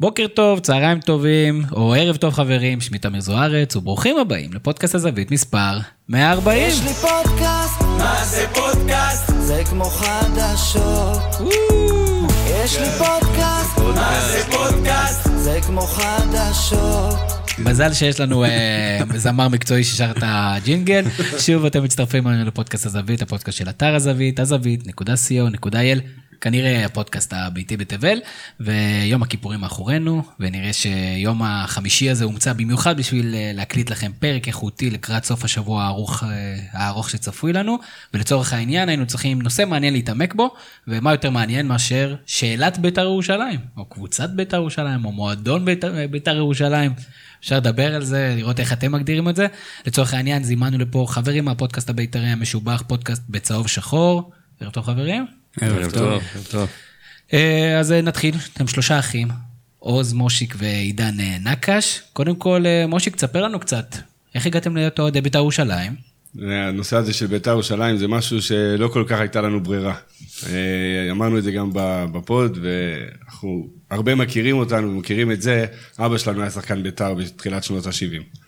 בוקר טוב, צהריים טובים, או ערב טוב חברים, שמי תמיר זוארץ, וברוכים הבאים לפודקאסט הזווית מספר 140. יש לי פודקאסט, מה זה פודקאסט? זה כמו חדשות. יש לי פודקאסט, מה זה פודקאסט? זה כמו חדשות. מזל שיש לנו אה, זמר מקצועי ששר את הג'ינגל. שוב אתם מצטרפים אלינו לפודקאסט הזווית, הפודקאסט של אתר הזווית, הזווית.co.il. כנראה הפודקאסט הביתי בתבל, ויום הכיפורים מאחורינו, ונראה שיום החמישי הזה הומצא במיוחד בשביל אה, להקליט לכם פרק איכותי לקראת סוף השבוע הארוך, אה, הארוך שצפוי לנו, ולצורך העניין היינו צריכים נושא מעניין להתעמק בו, ומה יותר מעניין מאשר שאלת בית"ר ירושלים, או קבוצת בית"ר ירושלים, או מועדון בית"ר בית"ר ירושלים. אפשר לדבר על זה, לראות איך אתם מגדירים את זה. לצורך העניין זימנו לפה חברים מהפודקאסט הבית"רי המשובח, פודקאסט בצהוב שחור. ערב טוב חברים. ערב טוב. ערב טוב. אה, אז אה, נתחיל, אתם שלושה אחים, עוז, מושיק ועידן אה, נקש. קודם כל, מושיק, תספר לנו קצת, איך הגעתם להיות אוהדי בית"ר ירושלים? הנושא הזה של בית"ר ירושלים זה משהו שלא כל כך הייתה לנו ברירה. אמרנו את זה גם ב- בפוד, ואנחנו הרבה מכירים אותנו ומכירים את זה. אבא שלנו היה שחקן בית"ר בתחילת שנות ה-70.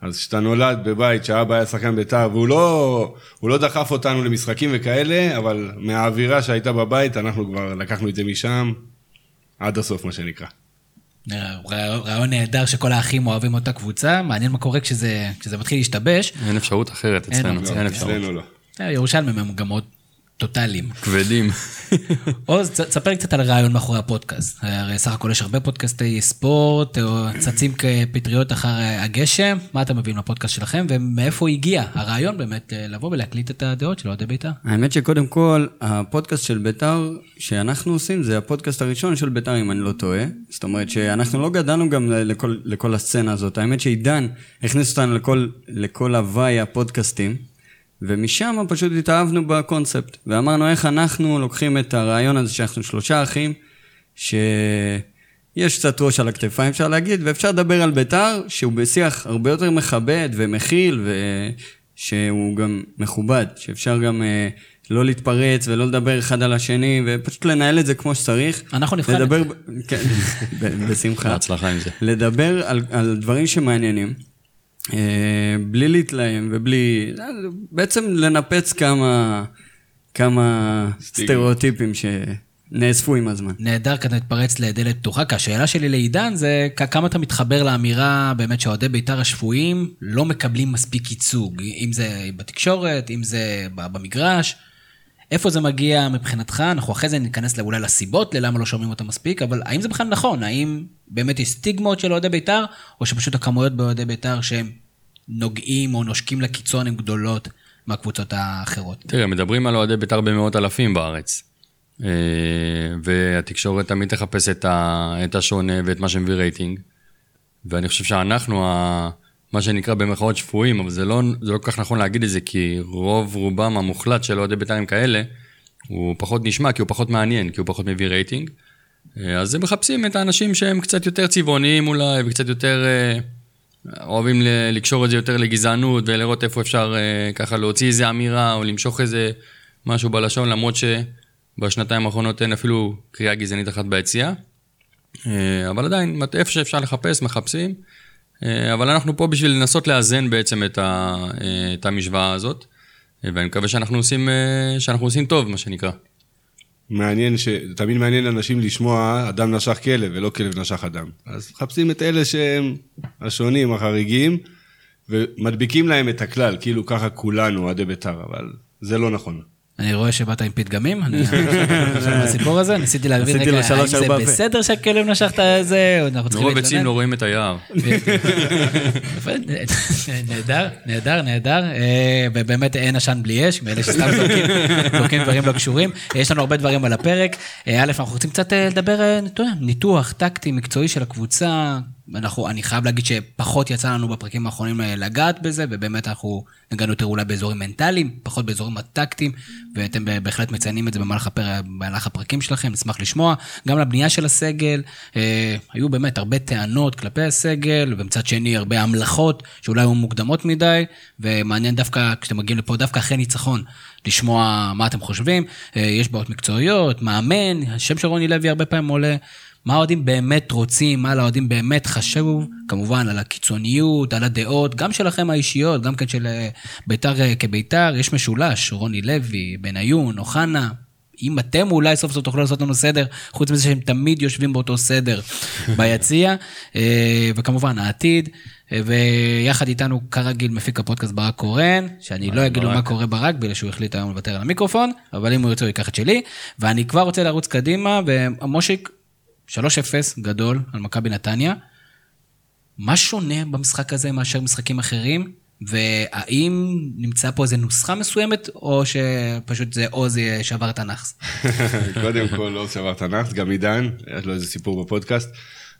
אז כשאתה נולד בבית שהאבא היה שחקן בית"ר, והוא לא, לא דחף אותנו למשחקים וכאלה, אבל מהאווירה שהייתה בבית, אנחנו כבר לקחנו את זה משם עד הסוף, מה שנקרא. רע- רעיון נהדר שכל האחים אוהבים אותה קבוצה, מעניין מה קורה כשזה, כשזה מתחיל להשתבש. אין אפשרות אחרת אין אצלנו, אופציה. אין אפשרות. אצלנו לא. אה, ירושלמים הם גם מאוד טוטאליים. כבדים. עוז, תספר לי קצת על הרעיון מאחורי הפודקאסט. הרי סך הכל יש הרבה פודקאסטי ספורט, או צצים כפטריות אחר הגשם. מה אתם מביאים לפודקאסט שלכם, ומאיפה הגיע הרעיון באמת אה, לבוא ולהקליט את הדעות של אוהדי בית"ר? האמת שקודם כל, הפודקאסט של ביתר שאנחנו עושים, זה הפודקאסט הראשון של ביתר, אם אני לא טועה. זאת אומרת שאנחנו לא גדלנו גם לכל, לכל הסצנה הזאת. האמת שעידן הכניס אותנו לכל, לכל הוואי הפודקאסטים, ומשם פשוט התאהבנו בקונספט. ואמרנו איך אנחנו לוקחים את הרעיון הזה שאנחנו שלושה אחים, שיש קצת ראש על הכתפיים אפשר להגיד, ואפשר לדבר על ביתר, שהוא בשיח הרבה יותר מכבד ומכיל, ושהוא גם מכובד, שאפשר גם אה, לא להתפרץ ולא לדבר אחד על השני, ופשוט לנהל את זה כמו שצריך. אנחנו נבחן את לדבר, כן, בשמחה. בהצלחה עם זה. לדבר על, על דברים שמעניינים, בלי להתלהם ובלי... בעצם לנפץ כמה, כמה סטריאוטיפים שנאספו עם הזמן. נהדר כאן להתפרץ לדלת פתוחה, כי השאלה שלי לעידן זה כמה אתה מתחבר לאמירה באמת שאוהדי בית"ר השפויים לא מקבלים מספיק ייצוג, אם זה בתקשורת, אם זה במגרש. איפה זה מגיע מבחינתך? אנחנו אחרי זה ניכנס אולי לסיבות ללמה לא שומעים אותם מספיק, אבל האם זה בכלל נכון? האם באמת יש סטיגמות של אוהדי בית"ר, או שפשוט הכמויות באוהדי בית"ר שהם נוגעים או נושקים לקיצון הן גדולות מהקבוצות האחרות? תראה, מדברים על אוהדי בית"ר במאות אלפים בארץ. אה, והתקשורת תמיד תחפש את, השונה ואת מה שמביא רייטינג. ואני חושב שאנחנו, מה שנקרא במרכאות שפויים, אבל זה לא, זה לא כל כך נכון להגיד את זה, כי רוב רובם המוחלט של אוהדי בית"ר הם כאלה, הוא פחות נשמע, כי הוא פחות מעניין, כי הוא פחות מביא רייטינג. אה, אז הם מחפשים את האנשים שהם קצת יותר צבעוניים אולי, וקצת יותר... אה, אוהבים לקשור את זה יותר לגזענות ולראות איפה אפשר אה, ככה להוציא איזה אמירה או למשוך איזה משהו בלשון, למרות שבשנתיים האחרונות אין אפילו קריאה גזענית אחת ביציאה. אה, אבל עדיין, איפה שאפשר לחפש, מחפשים. אה, אבל אנחנו פה בשביל לנסות לאזן בעצם את, ה, אה, את המשוואה הזאת, אה, ואני מקווה שאנחנו עושים, שאנחנו עושים טוב, מה שנקרא. מעניין, ש... תמיד מעניין אנשים לשמוע אדם נשך כלב ולא כלב נשך אדם. אז מחפשים את אלה שהם השונים, החריגים, ומדביקים להם את הכלל, כאילו ככה כולנו אוהדי בית"ר, אבל זה לא נכון. אני רואה שבאת עם פתגמים, אני עכשיו בסיפור הזה, ניסיתי להבין רגע, האם זה. בסדר שהכלב נשך את זה, או אנחנו צריכים מרוב עצים לא רואים את היער. נהדר, נהדר, נהדר. אה, ובאמת אין עשן בלי אש, מאלה שסתם זורקים, דברים לא קשורים. יש לנו הרבה דברים על הפרק. אה, א', אנחנו רוצים קצת אה, לדבר, ניתוח טקטי, מקצועי של הקבוצה. אנחנו, אני חייב להגיד שפחות יצא לנו בפרקים האחרונים אה, לגעת בזה, ובאמת אנחנו נגענו יותר אולי באזורים מנטליים, פחות באזורים הטקטיים, ואתם בהחלט מציינים את זה במהלך, הפר... במהלך הפרקים שלכם, נשמח לשמוע. גם לבנייה של הסגל, אה, היו באמת הרבה טענות כלפי הסגל, ומצד שני הרבה המלכות שאולי היו מוקדמות מדי, ומעניין דווקא, כשאתם מגיעים לפה, דווקא אחרי ניצחון, לשמוע מה אתם חושבים. אה, יש בעיות מקצועיות, מאמן, השם של רוני לוי הרבה פעמים עולה. מה האוהדים באמת רוצים, מה לאוהדים באמת חשוב, כמובן על הקיצוניות, על הדעות, גם שלכם האישיות, גם כן של אה, בית"ר אה, כבית"ר, יש משולש, רוני לוי, בניון, אוחנה. אם אתם אולי סוף סוף תוכלו לעשות לנו סדר, חוץ מזה שהם תמיד יושבים באותו סדר ביציע, אה, וכמובן העתיד, ויחד איתנו כרגיל מפיק הפודקאסט ברק קורן, שאני לא אגיד לו מה קורה ברק, בגלל שהוא החליט היום לוותר על המיקרופון, אבל אם הוא ירצה הוא ייקח את שלי, ואני כבר רוצה לרוץ קדימה, ומושיק, 3-0 גדול על מכבי נתניה. מה שונה במשחק הזה מאשר משחקים אחרים? והאם נמצא פה איזה נוסחה מסוימת, או שפשוט זה עוז שבר את הנאחס? קודם כל, לא שבר הנאחס, גם עידן, יש לו איזה סיפור בפודקאסט.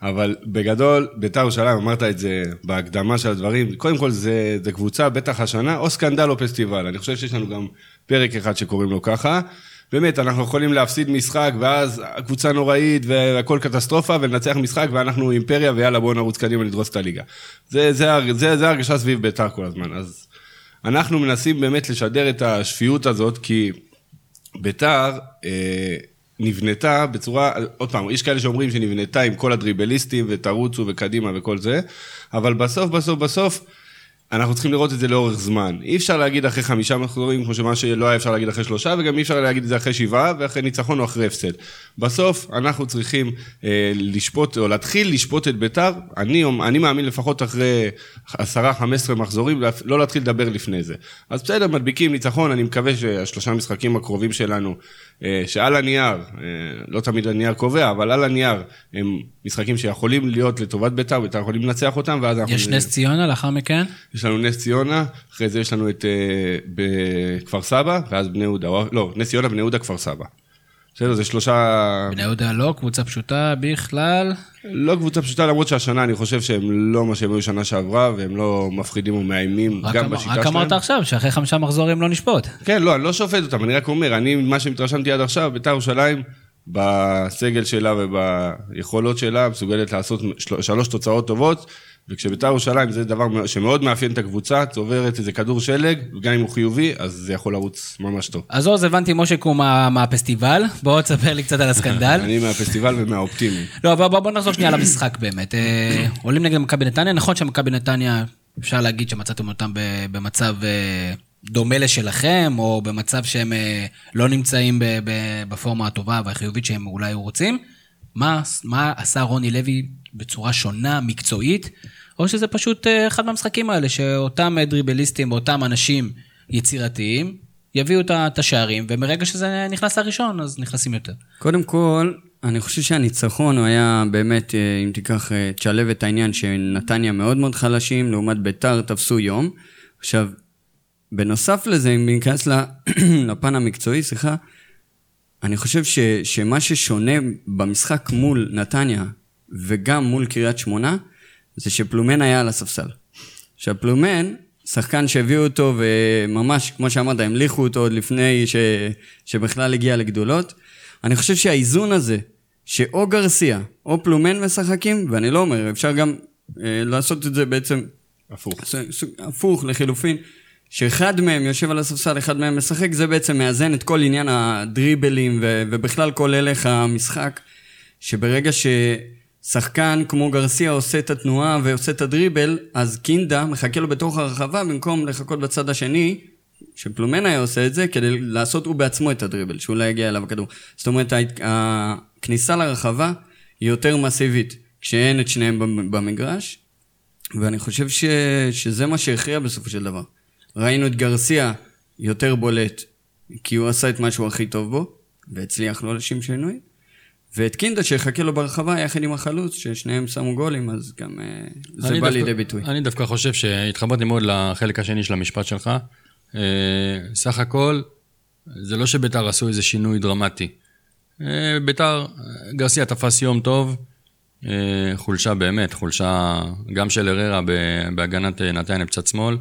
אבל בגדול, בית"ר ירושלים, אמרת את זה בהקדמה של הדברים, קודם כל זה, זה קבוצה, בטח השנה, או סקנדל או פסטיבל. אני חושב שיש לנו גם פרק אחד שקוראים לו ככה. באמת, אנחנו יכולים להפסיד משחק, ואז הקבוצה נוראית, והכל קטסטרופה, ולנצח משחק, ואנחנו אימפריה, ויאללה, בואו נרוץ קדימה לדרוס את הליגה. זה, זה, זה, זה הרגשה סביב בית"ר כל הזמן. אז אנחנו מנסים באמת לשדר את השפיות הזאת, כי בית"ר אה, נבנתה בצורה, עוד פעם, יש כאלה שאומרים שנבנתה עם כל הדריבליסטים, ותרוצו וקדימה וכל זה, אבל בסוף, בסוף, בסוף, אנחנו צריכים לראות את זה לאורך זמן. אי אפשר להגיד אחרי חמישה מחזורים, כמו שמה שלא היה אפשר להגיד אחרי שלושה, וגם אי אפשר להגיד את זה אחרי שבעה, ואחרי ניצחון או אחרי הפסד. בסוף, אנחנו צריכים אה, לשפוט, או להתחיל לשפוט את ביתר, אני, אני מאמין לפחות אחרי עשרה, חמש עשרה מחזורים, לא להתחיל לדבר לפני זה. אז בסדר, מדביקים ניצחון, אני מקווה שהשלושה משחקים הקרובים שלנו, אה, שעל הנייר, אה, לא תמיד הנייר קובע, אבל על הנייר, הם משחקים שיכולים להיות לטובת ביתר, ביתר יכולים לנצח אותם, ואז אנחנו... יש נס ציונה לאחר מכן? יש לנו נס ציונה, אחרי זה יש לנו את uh, בכפר סבא, ואז בני יהודה, לא, נס ציונה, בני יהודה, כפר סבא. בסדר, זה שלושה... בני יהודה לא קבוצה פשוטה בכלל. לא קבוצה פשוטה, למרות שהשנה אני חושב שהם לא מה שהם היו שנה שעברה, והם לא מפחידים ומאיימים גם אמר, בשיטה שלהם. רק אמרת עכשיו שאחרי חמישה מחזורים לא נשפוט. כן, לא, אני לא שופט אותם, אני רק אומר, אני, מה שהתרשמתי עד עכשיו, בית"ר ירושלים, בסגל שלה וביכולות שלה, מסוגלת לעשות שלוש תוצאות טובות, וכשביתר ירושלים זה דבר שמאוד מאפיין את הקבוצה, צוברת איזה כדור שלג, וגם אם הוא חיובי, אז זה יכול לרוץ ממש טוב. אז עוז, הבנתי, מושק הוא מה, מהפסטיבל, בוא תספר לי קצת על הסקנדל. אני מהפסטיבל ומהאופטימי. לא, בוא, בוא, בוא נחזור שנייה למשחק באמת. אה, עולים נגד מכבי נתניה, נכון שמכבי נתניה, אפשר להגיד שמצאתם אותם במצב אה, דומה לשלכם, או במצב שהם אה, לא נמצאים בפורמה הטובה והחיובית שהם אולי רוצים. מה, מה עשה רוני לוי בצורה שונה, מקצועית, או שזה פשוט אה, אחד מהמשחקים האלה, שאותם דריבליסטים, אותם אנשים יצירתיים, יביאו את השערים, ומרגע שזה נכנס לראשון, אז נכנסים יותר. קודם כל, אני חושב שהניצחון הוא היה באמת, אה, אם תיקח, אה, תשלב את העניין שנתניה מאוד מאוד חלשים, לעומת ביתר תפסו יום. עכשיו, בנוסף לזה, אם ניכנס לפן המקצועי, סליחה, אני חושב ש, שמה ששונה במשחק מול נתניה וגם מול קריית שמונה, זה שפלומן היה על הספסל. עכשיו פלומן, שחקן שהביאו אותו וממש, כמו שאמרת, המליכו אותו עוד לפני ש, שבכלל הגיע לגדולות. אני חושב שהאיזון הזה, שאו גרסיה או פלומן משחקים, ואני לא אומר, אפשר גם אה, לעשות את זה בעצם... הפוך. הפוך, לחילופין. שאחד מהם יושב על הספסל, אחד מהם משחק, זה בעצם מאזן את כל עניין הדריבלים ו- ובכלל כל הלך המשחק, שברגע ששחקן כמו גרסיה עושה את התנועה ועושה את הדריבל, אז קינדה מחכה לו בתוך הרחבה במקום לחכות בצד השני, שפלומן היה עושה את זה, כדי לעשות הוא בעצמו את הדריבל, שאולי יגיע אליו הכדור. זאת אומרת, הכניסה לרחבה היא יותר מסיבית, כשאין את שניהם במגרש, ואני חושב ש- שזה מה שהכריע בסופו של דבר. ראינו את גרסיה יותר בולט, כי הוא עשה את מה שהוא הכי טוב בו, והצליח לא לשם שינוי. ואת קינדה שיחכה לו ברחבה יחד עם החלוץ, ששניהם שמו גולים, אז גם אה, זה בא דווקא, לידי ביטוי. אני דווקא חושב שהתחברתי מאוד לחלק השני של המשפט שלך. אה, סך הכל, זה לא שביתר עשו איזה שינוי דרמטי. אה, ביתר, גרסיה תפס יום טוב, חולשה באמת, חולשה גם של אררה בהגנת נתניה בצד שמאל.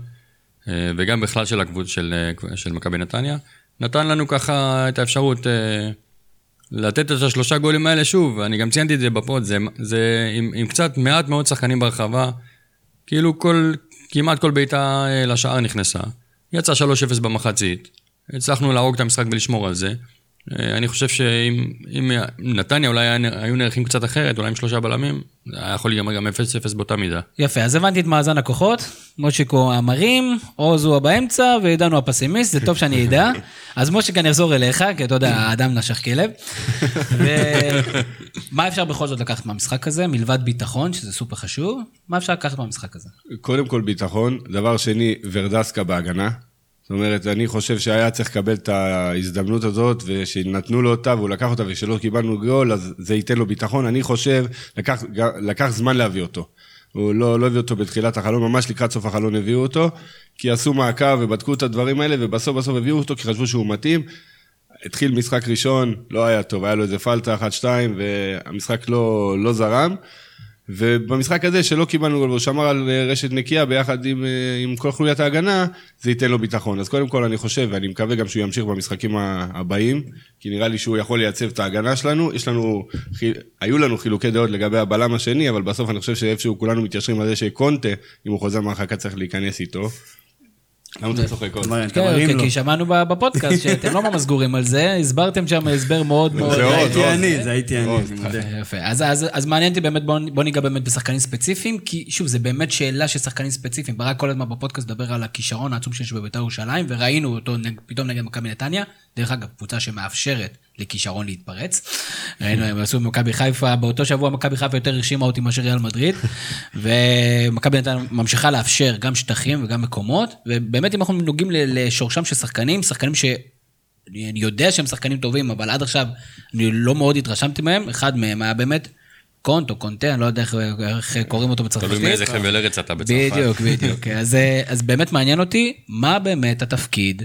וגם בכלל של של, של מכבי נתניה, נתן לנו ככה את האפשרות לתת את השלושה גולים האלה שוב, אני גם ציינתי את זה בפוד, זה, זה עם, עם קצת מעט מאוד שחקנים ברחבה, כאילו כל, כמעט כל בעיטה לשער נכנסה, יצא 3-0 במחצית, הצלחנו להרוג את המשחק ולשמור על זה, אה, אני חושב שאם אם נתניה אולי היו נערכים קצת אחרת, אולי עם שלושה בלמים, זה היה יכול להיגמר גם 0-0 באותה מידה. יפה, אז הבנתי את מאזן הכוחות, מושיקו המרים, עוז הוא הבאמצע ועידן הוא הפסימיסט, זה טוב שאני אדע. אז מושיק אני אחזור אליך, כי אתה יודע, האדם נשך כלב. ומה אפשר בכל זאת לקחת מהמשחק הזה, מלבד ביטחון, שזה סופר חשוב, מה אפשר לקחת מהמשחק הזה? קודם כל ביטחון, דבר שני, ורדסקה בהגנה. זאת אומרת, אני חושב שהיה צריך לקבל את ההזדמנות הזאת, ושנתנו לו אותה והוא לקח אותה, וכשלא קיבלנו גול, אז זה ייתן לו ביטחון. אני חושב, לקח, לקח זמן להביא אותו. הוא לא, לא הביא אותו בתחילת החלון, ממש לקראת סוף החלון הביאו אותו, כי עשו מעקב ובדקו את הדברים האלה, ובסוף בסוף הביאו אותו כי חשבו שהוא מתאים. התחיל משחק ראשון, לא היה טוב, היה לו איזה פלטה אחת, שתיים, והמשחק לא, לא זרם. ובמשחק הזה, שלא קיבלנו גול, והוא שמר על אה, רשת נקייה ביחד עם, אה, עם כל חוליית ההגנה, זה ייתן לו ביטחון. אז קודם כל אני חושב, ואני מקווה גם שהוא ימשיך במשחקים הבאים, כי נראה לי שהוא יכול לייצב את ההגנה שלנו. יש לנו, היו לנו חילוקי דעות לגבי הבלם השני, אבל בסוף אני חושב שאיפשהו כולנו מתיישרים על זה שקונטה, אם הוא חוזר מהרחקה צריך להיכנס איתו. למה אתה צוחק עוד? כן, מרים כי- שמענו בפודקאסט שאתם לא ממש סגורים על זה, הסברתם שם הסבר מאוד מאוד... זה הייתי. אני, זה הייתי אני, מודה. יפה, אז, מעניין אותי באמת, בוא, ניגע באמת בשחקנים ספציפיים, כי שוב, זה באמת שאלה של שחקנים ספציפיים. ברק כל הזמן בפודקאסט מדבר על הכישרון העצום שיש בבית"ר ירושלים, וראינו אותו פתאום נגד מכבי נתניה, דרך אגב, קבוצה שמאפשרת לכישרון להתפרץ. ראינו, הם עשו במכבי חיפה, באותו שבוע מכבי חיפה יותר הרשימה אותי מאשר ריאל מדריד, ומכבי נתניה ממשיכה לאפשר גם שטחים וגם מקומות, ובאמת אם אנחנו נוגעים לשורשם של שחקנים, שחקנים ש... אני אני יודע שהם שחקנים טובים, אבל עד עכשיו אני לא מאוד התרשמתי מהם. אחד מהם היה באמת קונט או קונטה, אני לא יודע איך, איך קוראים אותו בצרפתית. תלוי מאיזה חבל ארץ אתה בצרפת. בדיוק, בדיוק. אז, אה, אז באמת מעניין אותי, מה באמת התפקיד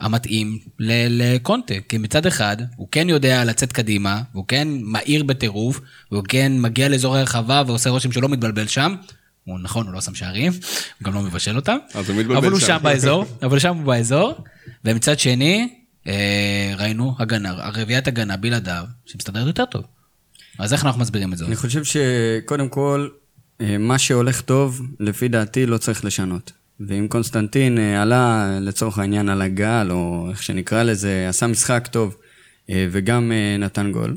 המתאים ל- לקונטה? כי מצד אחד, הוא כן יודע לצאת קדימה, והוא כן מהיר בטירוף, והוא כן מגיע לאזורי הרחבה ועושה רושם שלא מתבלבל שם. הוא נכון, הוא לא שם שערים, הוא גם לא מבשל אותם. אז הוא מתבלבל אבל הוא שם. שם באזור, אבל שם הוא באזור. ומצד שני, אה, ראינו הגנה, רביעיית הגנה בלעדיו, שמסתדרת יותר טוב. אז איך אנחנו מסבירים את זה? אני חושב שקודם כל, אה, מה שהולך טוב, לפי דעתי, לא צריך לשנות. ואם קונסטנטין אה, עלה, לצורך העניין, על הגל, או איך שנקרא לזה, עשה משחק טוב, אה, וגם אה, נתן גול,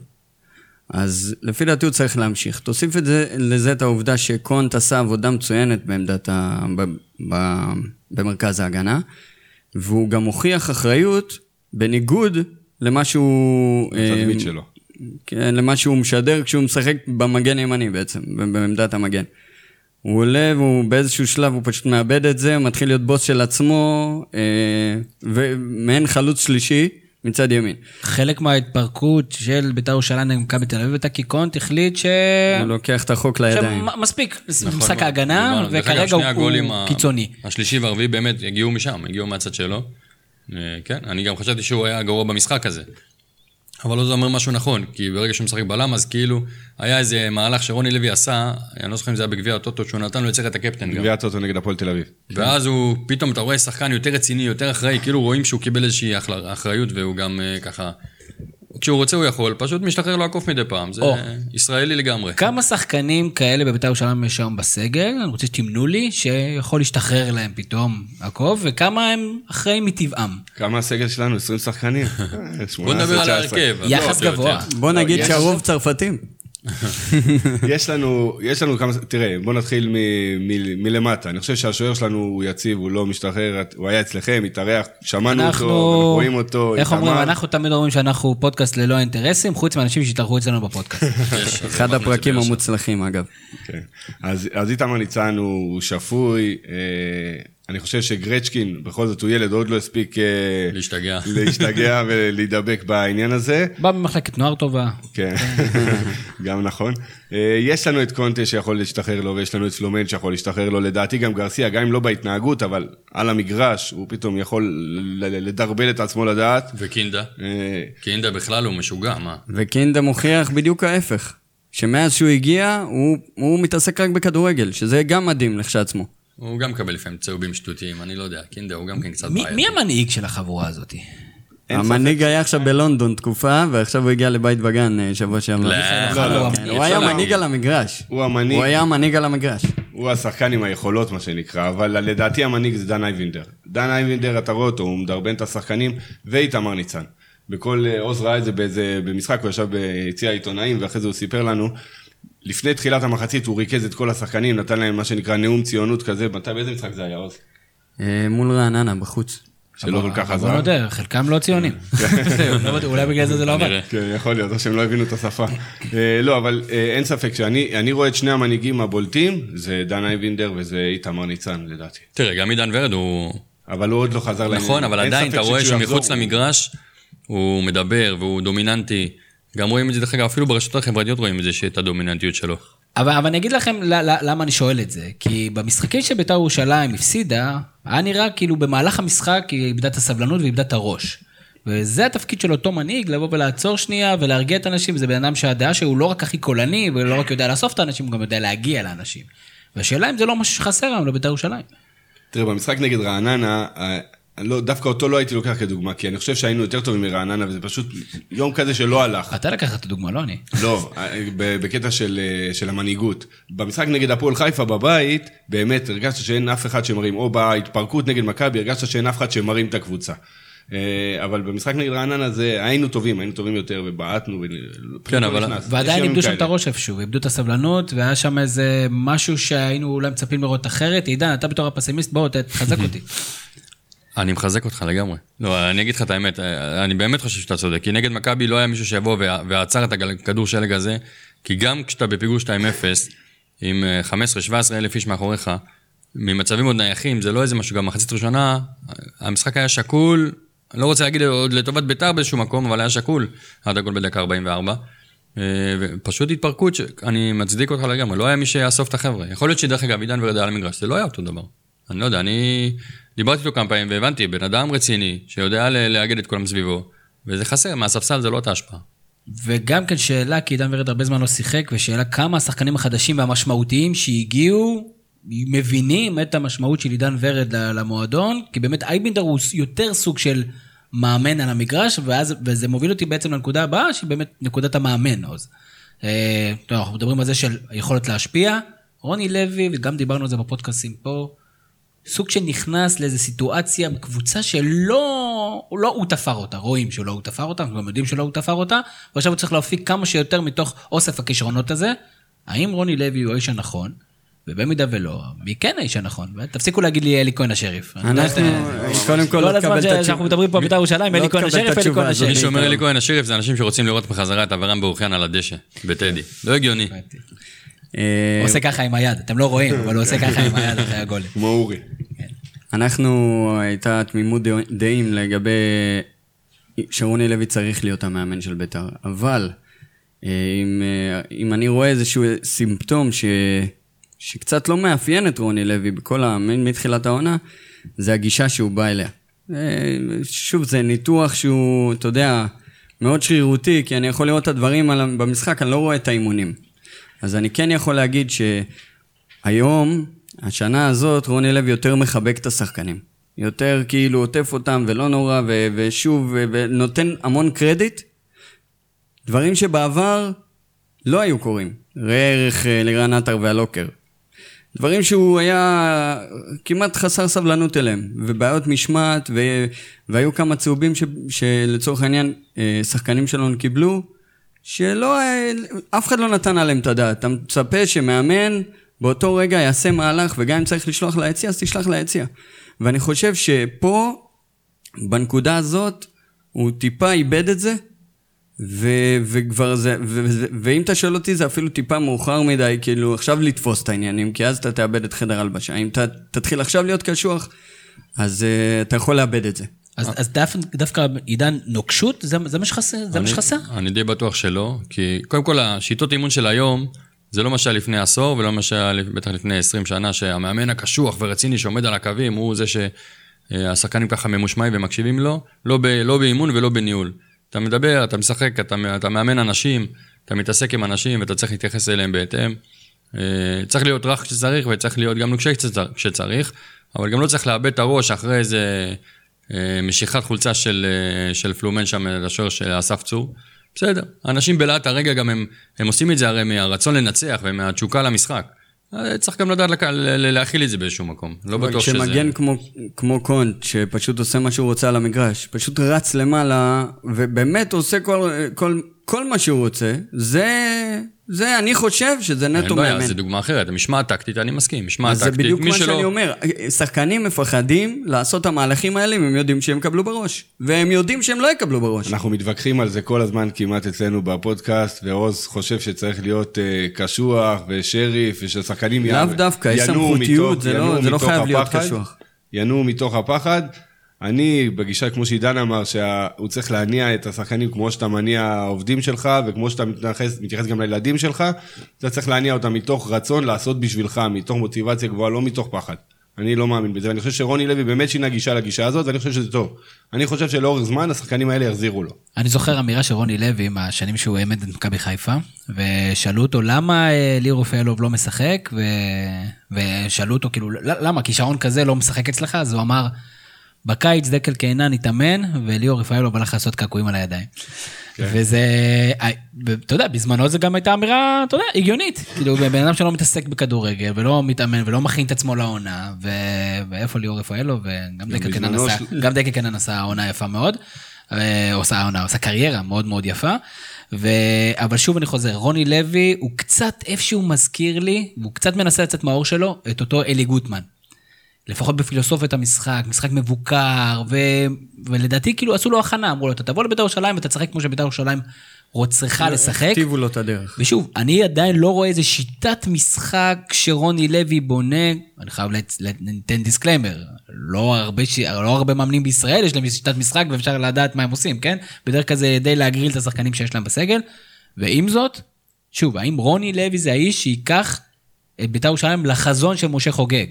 אז לפי דעתי הוא צריך להמשיך. תוסיף את זה, לזה את העובדה שקונט עשה עבודה מצוינת בעמדת ה... ב... ב... במרכז ההגנה, והוא גם הוכיח אחריות בניגוד למה שהוא... התדמית שלו. כן, למה שהוא משדר כשהוא משחק במגן ימני בעצם, בעמדת המגן. הוא עולה והוא באיזשהו שלב הוא פשוט מאבד את זה, מתחיל להיות בוס של עצמו, אה, ומעין חלוץ שלישי מצד ימין. חלק מההתפרקות של בית"ר ירושלים נגד מכבי תל אביב הייתה כי קונט החליט ש... הוא לוקח את החוק לידיים. שמספיק, נכון משחק מאוד. ההגנה, אגב, וכרגע הוא הוא ה- קיצוני. השלישי והרביעי באמת הגיעו משם, הגיעו מהצד שלו. אה, כן, אני גם חשבתי שהוא היה גרוע במשחק הזה. אבל לא זה אומר משהו נכון, כי ברגע שהוא משחק בלם, אז כאילו, היה איזה מהלך שרוני לוי עשה, אני לא זוכר אם זה היה בגביע הטוטו, שהוא נתן לו את הקפטן גם. גביע הטוטו נגד הפועל תל אביב. ואז הוא, פתאום אתה רואה שחקן יותר רציני, יותר אחראי, כאילו רואים שהוא קיבל איזושהי אחריות, והוא גם אה, ככה... כשהוא רוצה הוא יכול, פשוט משתחרר לו הקוף מדי פעם, זה או. ישראלי לגמרי. כמה שחקנים כאלה בבית"ר ירושלים יש היום בסגל, אני רוצה שתמנו לי, שיכול להשתחרר להם פתאום עקוב, וכמה הם אחראים מטבעם. כמה הסגל שלנו? 20 שחקנים? בוא נדבר על 19. ההרכב. יחס לא. גבוה. בוא נגיד יש- שהרוב צרפתים. יש לנו, יש לנו כמה, תראה, בוא נתחיל מ, מ, מלמטה. אני חושב שהשוער שלנו הוא יציב, הוא לא משתחרר, הוא היה אצלכם, התארח, שמענו אותו, אנחנו רואים אותו, איך. אומרים, אנחנו תמיד אומרים שאנחנו פודקאסט ללא אינטרסים, חוץ מאנשים שהתארחו אצלנו בפודקאסט. אחד הפרקים. המוצלחים אגב. כן. אז, אז איתמר ניצן הוא שפוי, אה, אני חושב שגרצ'קין, בכל זאת הוא ילד, עוד לא הספיק... אה, להשתגע. להשתגע ולהידבק בעניין הזה. בא במחלקת נוער טובה. כן, גם נכון. אה, יש לנו את קונטה שיכול להשתחרר לו, ויש לנו את פלומן שיכול להשתחרר לו, לדעתי גם גרסיה, גם אם לא בהתנהגות, אבל על המגרש, הוא פתאום יכול לדרבל את עצמו לדעת. וקינדה? אה, קינדה בכלל הוא משוגע, מה? וקינדה מוכיח בדיוק ההפך. שמאז שהוא הגיע, הוא, הוא מתעסק רק בכדורגל, שזה גם מדהים לכשעצמו. הוא גם מקבל לפעמים צהובים שטותיים, אני לא יודע. קינדה הוא גם כן קצת מי בעייתי. מי המנהיג של החבורה הזאת? המנהיג היה עכשיו בלונדון תקופה, ועכשיו הוא הגיע לבית וגן אה, שבוע שעבר. לא, לא, כן, אי הוא אפשר היה להגיד. מנהיג על המגרש. הוא המנהיג. הוא היה המנהיג על המגרש. הוא השחקן עם היכולות, מה שנקרא, אבל לדעתי המנהיג זה דן אייבינדר. דן אייבינדר, אתה רואה אותו, הוא מדרבן את השחקנים, ואיתמר ניצן. בכל, אה, עוז ראה את זה באיזה, במשחק, הוא ישב ביציע העיתונאים, ואחרי זה הוא סיפר לנו. לפני תחילת המחצית הוא ריכז את כל השחקנים, נתן להם מה שנקרא נאום ציונות כזה, מתי, באיזה משחק זה היה, עוז? אה, מול רעננה, בחוץ. שלא כל כך עזר. נודה, חלקם לא ציונים. לא בטוח, אולי בגלל זה זה לא עבד. כן, יכול להיות, או שהם לא הבינו את השפה. אה, לא, אבל אה, אין ספק שאני אני רואה את שני המנהיגים הבולטים, זה דן אייבינדר וזה איתמר ניצן, לדעתי. תראה, גם עידן ורד הוא... אבל הוא עוד לא חזר לעניין. נכון, אבל עדיין, אתה רואה שמחוץ למגרש הוא מדבר והוא דומיננטי. גם רואים את זה, דרך אגב, אפילו ברשתות החברתיות רואים את זה, שאת הדומיננטיות שלו. אבל, אבל אני אגיד לכם ל- ל- למה אני שואל את זה. כי במשחקים שבית"ר ירושלים הפסידה, היה נראה כאילו במהלך המשחק היא איבדה את הסבלנות ואיבדה את הראש. וזה התפקיד של אותו מנהיג, לבוא ולעצור שנייה ולהרגיע את האנשים, וזה בן אדם שהדעה שהוא לא רק הכי קולני, ולא רק יודע לאסוף את האנשים, הוא גם יודע להגיע לאנשים. והשאלה אם זה לא משהו שחסר היום לבית"ר ירושלים. תראה, במשחק נגד רעננה, אה, לא, דווקא אותו לא הייתי לוקח כדוגמה, כי אני חושב שהיינו יותר טובים מרעננה, וזה פשוט יום כזה שלא הלך. אתה לקחת את הדוגמה, לא אני. לא, בקטע של, של המנהיגות. במשחק נגד הפועל חיפה בבית, באמת הרגשת שאין אף אחד שמרים, או בהתפרקות נגד מכבי, הרגשת שאין אף אחד שמרים את הקבוצה. אה, אבל במשחק נגד רעננה זה, היינו טובים, היינו טובים יותר, ובעטנו, כן, לא אבל- ועדיין איבדו שם. את הראש איפשהו, איבדו את הסבלנות, והיה שם איזה משהו שהיינו אולי מצפים לראות אחרת. עידן, אתה בתור הפסימיסט, בוא, תחזק אותי. אני מחזק אותך לגמרי. לא, אני אגיד לך את האמת, אני באמת חושב שאתה צודק, כי נגד מכבי לא היה מישהו שיבוא וע- ועצר את הכדור שלג הזה, כי גם כשאתה בפיגור 2-0, עם אה, 15-17 אלף איש מאחוריך, ממצבים עוד נייחים, זה לא איזה משהו, גם מחצית ראשונה, המשחק היה שקול, לא רוצה להגיד עוד לטובת ביתר באיזשהו מקום, אבל היה שקול, עד הכל בדקה 44. אה, ופשוט התפרקות, אני מצדיק אותך לגמרי, לא היה מי שיאסוף את החבר'ה. יכול להיות שדרך אגב, עידן ורד על המגרש, זה לא היה אותו דבר. אני לא יודע, אני דיברתי איתו כמה פעמים והבנתי, בן אדם רציני, שיודע לאגד את כולם סביבו, וזה חסר, מהספסל זה לא אותה השפעה. וגם כן שאלה, כי עידן ורד הרבה זמן לא שיחק, ושאלה כמה השחקנים החדשים והמשמעותיים שהגיעו, מבינים את המשמעות של עידן ורד למועדון, כי באמת אייבינדר הוא יותר סוג של מאמן על המגרש, ואז, וזה מוביל אותי בעצם לנקודה הבאה, שהיא באמת נקודת המאמן, עוז. אה, טוב, אנחנו מדברים על זה של היכולת להשפיע. רוני לוי, וגם דיברנו על זה בפודקאסים פה, סוג של נכנס לאיזו סיטואציה בקבוצה שלא לא הוא תפר אותה, רואים שלא הוא תפר אותה, אנחנו גם יודעים שלא הוא תפר אותה, ועכשיו הוא צריך להפיק כמה שיותר מתוך אוסף הכישרונות הזה. האם רוני לוי הוא האיש הנכון? ובמידה ולא, מי כן האיש הנכון? תפסיקו להגיד לי אלי כהן השריף. יודע אנחנו, קודם כל, כל לא הזמן תקבל את התשובה. שאנחנו מדברים פה על בית"ר ירושלים, לא אלי כהן השריף, אלי כהן הזאת. מי השריף. שאומר אלי כהן השיריף זה אנשים שרוצים לראות בחזרה את אברהם ברוכיאן על הדשא, בטדי. לא הגיוני. אה, הוא עושה ככה עם היד, אתם לא רואים, אבל הוא עושה ככה עם היד אחרי הגולים. כמו אורי. אנחנו, הייתה תמימות דע- דעים לגבי שרוני לוי צריך להיות המאמן של בית"ר, אבל אה, אם, אה, אם אני רואה איזשהו סימפטום ש, שקצת לא מאפיין את רוני לוי בכל ה... מתחילת העונה, זה הגישה שהוא בא אליה. אה, שוב, זה ניתוח שהוא, אתה יודע, מאוד שרירותי, כי אני יכול לראות את הדברים על, במשחק, אני לא רואה את האימונים. אז אני כן יכול להגיד שהיום, השנה הזאת, רוני לוי יותר מחבק את השחקנים. יותר כאילו עוטף אותם ולא נורא, ו- ושוב, ו- ונותן המון קרדיט. דברים שבעבר לא היו קורים. ראה ערך אה, לירן עטר והלוקר. דברים שהוא היה כמעט חסר סבלנות אליהם, ובעיות משמעת, ו... והיו כמה צהובים ש... שלצורך העניין אה, שחקנים שלנו קיבלו, שלא, אה, אף אחד לא נתן עליהם את הדעת. אתה מצפה שמאמן באותו רגע יעשה מהלך, וגם אם צריך לשלוח ליציע, אז תשלח ליציע. ואני חושב שפה, בנקודה הזאת, הוא טיפה איבד את זה, ו- וכבר זה, ו- ו- ואם אתה שואל אותי זה אפילו טיפה מאוחר מדי, כאילו עכשיו לתפוס את העניינים, כי אז אתה תאבד את חדר הלבשה. אם אתה תתחיל עכשיו להיות קשוח, אז uh, אתה יכול לאבד את זה. אז אז דווקא- דווקא עידן נוקשות, זה זה מה שחסר? אני- די בטוח שלא, כי קודם כל השיטות אימון של היום, זה לא מה שהיה לפני עשור ולא מה שהיה בטח לפני 20 שנה, שהמאמן הקשוח ורציני שעומד על הקווים, הוא זה שהשחקנים ככה ממושמעים ומקשיבים לו, לא, ב, לא באימון ולא בניהול. אתה מדבר, אתה משחק, אתה, אתה מאמן אנשים, אתה מתעסק עם אנשים ואתה צריך להתייחס אליהם בהתאם. אה, צריך להיות רך כשצריך וצריך להיות גם נוקשה כשצר- כשצריך, אבל גם לא צריך לאבד את הראש אחרי איזה משיכת חולצה של, אה, של פלומן שם לשוער של אסף צור. בסדר, אנשים בלהט הרגע גם הם, הם עושים את זה הרי מהרצון לנצח ומהתשוקה למשחק. אה, צריך גם לדעת להכיל את זה באיזשהו מקום. לא בטוח שזה... כשמגן כמו, כמו קונט, שפשוט עושה מה שהוא רוצה על המגרש, פשוט רץ למעלה, ובאמת עושה כל, כל, כל מה שהוא רוצה, זה, זה, אני חושב שזה אין נטו בעיה, מאמן. זו דוגמה אחרת. המשמעת טקטית, אני מסכים. משמעת אז זה טקטית, בדיוק מי מה שלא- שאני אומר, שחקנים מפחדים לעשות את המהלכים האלה אם הם יודעים שהם יקבלו בראש. והם יודעים שהם לא יקבלו בראש. אנחנו מתווכחים על זה כל הזמן כמעט אצלנו בפודקאסט, ועוז חושב שצריך להיות אה, קשוח ושריף, ושהשחקנים לאו דווקא, יש ינועו סמכותיות, מתוך- זה לא- ינועו זה לא מתוך חייב להיות הפחד, קשוח. ינועו מתוך הפחד. אני, בגישה כמו שעידן אמר, שהוא צריך להניע את השחקנים כמו שאתה מניע העובדים שלך, וכמו שאתה מתייחס, מתייחס גם לילדים שלך, אתה צריך להניע אותם מתוך רצון לעשות בשבילך, מתוך מוטיבציה גבוהה, לא מתוך פחד. אני לא מאמין בזה, ואני חושב שרוני לוי באמת שינה גישה לגישה הזאת, ואני חושב שזה טוב. אני חושב שלאורך זמן השחקנים האלה יחזירו לו. אני זוכר אמירה של רוני לוי מהשנים שהוא העמד את מכבי חיפה, ושאלו אותו למה אה, ליאור רפאלוב לא משחק, ו... ושאלו אותו כאילו, "ל- למה כישרון כזה לא משחק אצלך? אז הוא אמר, בקיץ דקל קהנן התאמן, וליאור רפאלוב הלך לעשות קעקועים על הידיים. וזה, אה, אתה יודע, בזמנו זה גם הייתה אמירה, אתה יודע, הגיונית. כאילו, בן אדם שלא מתעסק בכדורגל, ולא מתאמן, ולא מכין את עצמו לעונה, ו... ואיפה ליאור רפאלוב, וגם דקל קהנן בזמנו עשה, של- גם דקל קנן עשה עונה יפה מאוד, אה, עושה עונה, עושה קריירה מאוד מאוד יפה. ו... אבל שוב אני חוזר, רוני לוי הוא קצת איפשהו מזכיר לי, והוא קצת מנסה לצאת מהאור שלו, את אותו אלי גוטמן. לפחות בפילוסופיית המשחק, משחק מבוקר, ו... ולדעתי כאילו עשו לו הכנה, אמרו לו, אתה תבוא לבית"ר ירושלים ואתה תשחק כמו שבית"ר ירושלים צריכה לשחק. הכתיבו לו את הדרך. ושוב, אני עדיין לא רואה איזה שיטת משחק שרוני לוי בונה, אני חייב לת- לתת דיסקליימר, לא הרבה, ש... לא הרבה מאמנים בישראל יש להם שיטת משחק ואפשר לדעת מה הם עושים, כן? בדרך כלל זה די להגריל את השחקנים שיש להם בסגל, ועם זאת, שוב, האם רוני לוי זה האיש שייקח את בית"ר ירושלים לחזון של משה חוגג?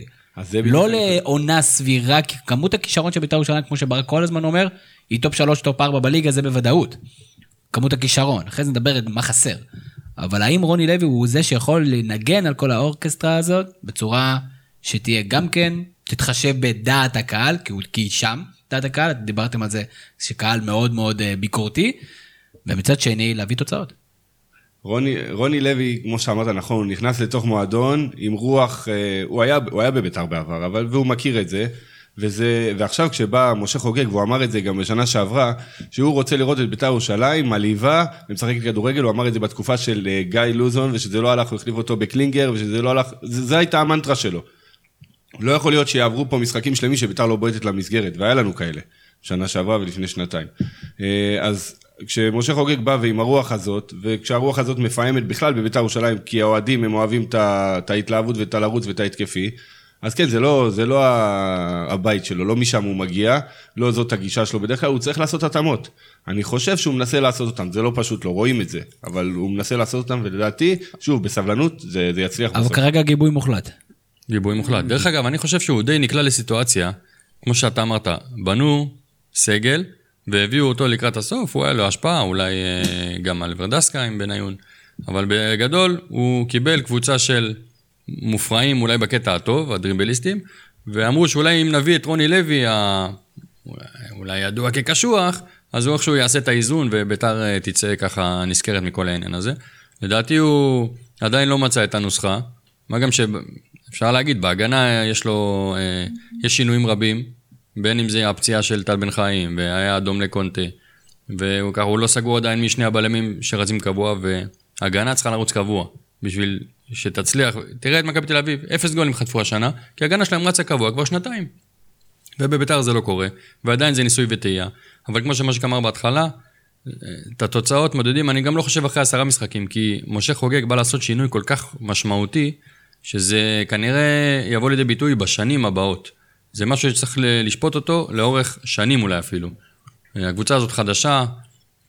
לא לעונה סבירה, כי כמות הכישרון של בית"ר ירושלים, כמו שברק כל הזמן אומר, היא top 3, top 4 בליגה, זה בוודאות. כמות הכישרון, אחרי זה נדבר מה חסר. אבל האם רוני לוי הוא זה שיכול לנגן על כל ה orchestra הזאת בצורה שתהיה גם כן, תתחשב בדעת הקהל, כי הוא כי שם, דעת הקהל, דיברתם על זה, שקהל מאוד מאוד אה, ביקורתי, ומצד שני להביא תוצאות. רוני, רוני לוי, כמו שאמרת נכון, הוא נכנס לתוך מועדון עם רוח, אה, הוא היה, הוא היה בביתר בעבר, אבל, והוא מכיר את זה. וזה, ועכשיו כשבא משה חוגג, והוא אמר את זה גם בשנה שעברה, שהוא רוצה לראות את ביתר ירושלים, מלהיבה, ומשחקת כדורגל, הוא אמר את זה בתקופה של אה, גיא לוזון, ושזה לא הלך, הוא החליף אותו בקלינגר, ושזה לא הלך, זה הייתה המנטרה שלו. לא יכול להיות שיעברו פה משחקים שלמים שביתר לא בועטת למסגרת, והיה לנו כאלה, שנה שעברה ולפני שנתיים. אה, אז כשמשה חוגג בא ועם הרוח הזאת, וכשהרוח הזאת מפעמת בכלל בביתר ירושלים, כי האוהדים הם אוהבים את ההתלהבות ואת הלרוץ ואת ההתקפי, אז כן, זה לא, זה לא הבית שלו, לא משם הוא מגיע, לא זאת הגישה שלו בדרך כלל, הוא צריך לעשות התאמות. אני חושב שהוא מנסה לעשות אותם, זה לא פשוט, לא רואים את זה, אבל הוא מנסה לעשות אותם, ולדעתי, שוב, בסבלנות, זה, זה יצליח אבל בסוף. כרגע גיבוי מוחלט. גיבוי מוחלט. דרך אגב, אני חושב שהוא די נקלע לסיטואציה, כמו שאתה אמרת, בנו סגל, והביאו אותו לקראת הסוף, הוא היה לו השפעה, אולי אה, גם על ורדסקה עם בניון, אבל בגדול, הוא קיבל קבוצה של מופרעים, אולי בקטע הטוב, הדריבליסטים, ואמרו שאולי אם נביא את רוני לוי, ה... אולי ידוע כקשוח, אז הוא איכשהו יעשה את האיזון, וביתר אה, תצא ככה נשכרת מכל העניין הזה. לדעתי הוא עדיין לא מצא את הנוסחה, מה גם שאפשר להגיד, בהגנה יש לו, אה, יש שינויים רבים, בין אם זה הפציעה של טל בן חיים, והיה אדום לקונטה, והוא ככה, הוא לא סגור עדיין משני הבלמים שרצים קבוע, והגנה צריכה לרוץ קבוע, בשביל שתצליח, תראה את מכבי תל אביב, אפס גולים חטפו השנה, כי הגנה שלהם רצה קבוע כבר שנתיים. ובביתר זה לא קורה, ועדיין זה ניסוי וטעייה. אבל כמו שמשיק אמר בהתחלה, את התוצאות מודדים, אני גם לא חושב אחרי עשרה משחקים, כי משה חוגג בא לעשות שינוי כל כך משמעותי, שזה כנראה יבוא לידי ביטוי בשנים הבאות. זה משהו שצריך לשפוט אותו לאורך שנים אולי אפילו. הקבוצה הזאת חדשה,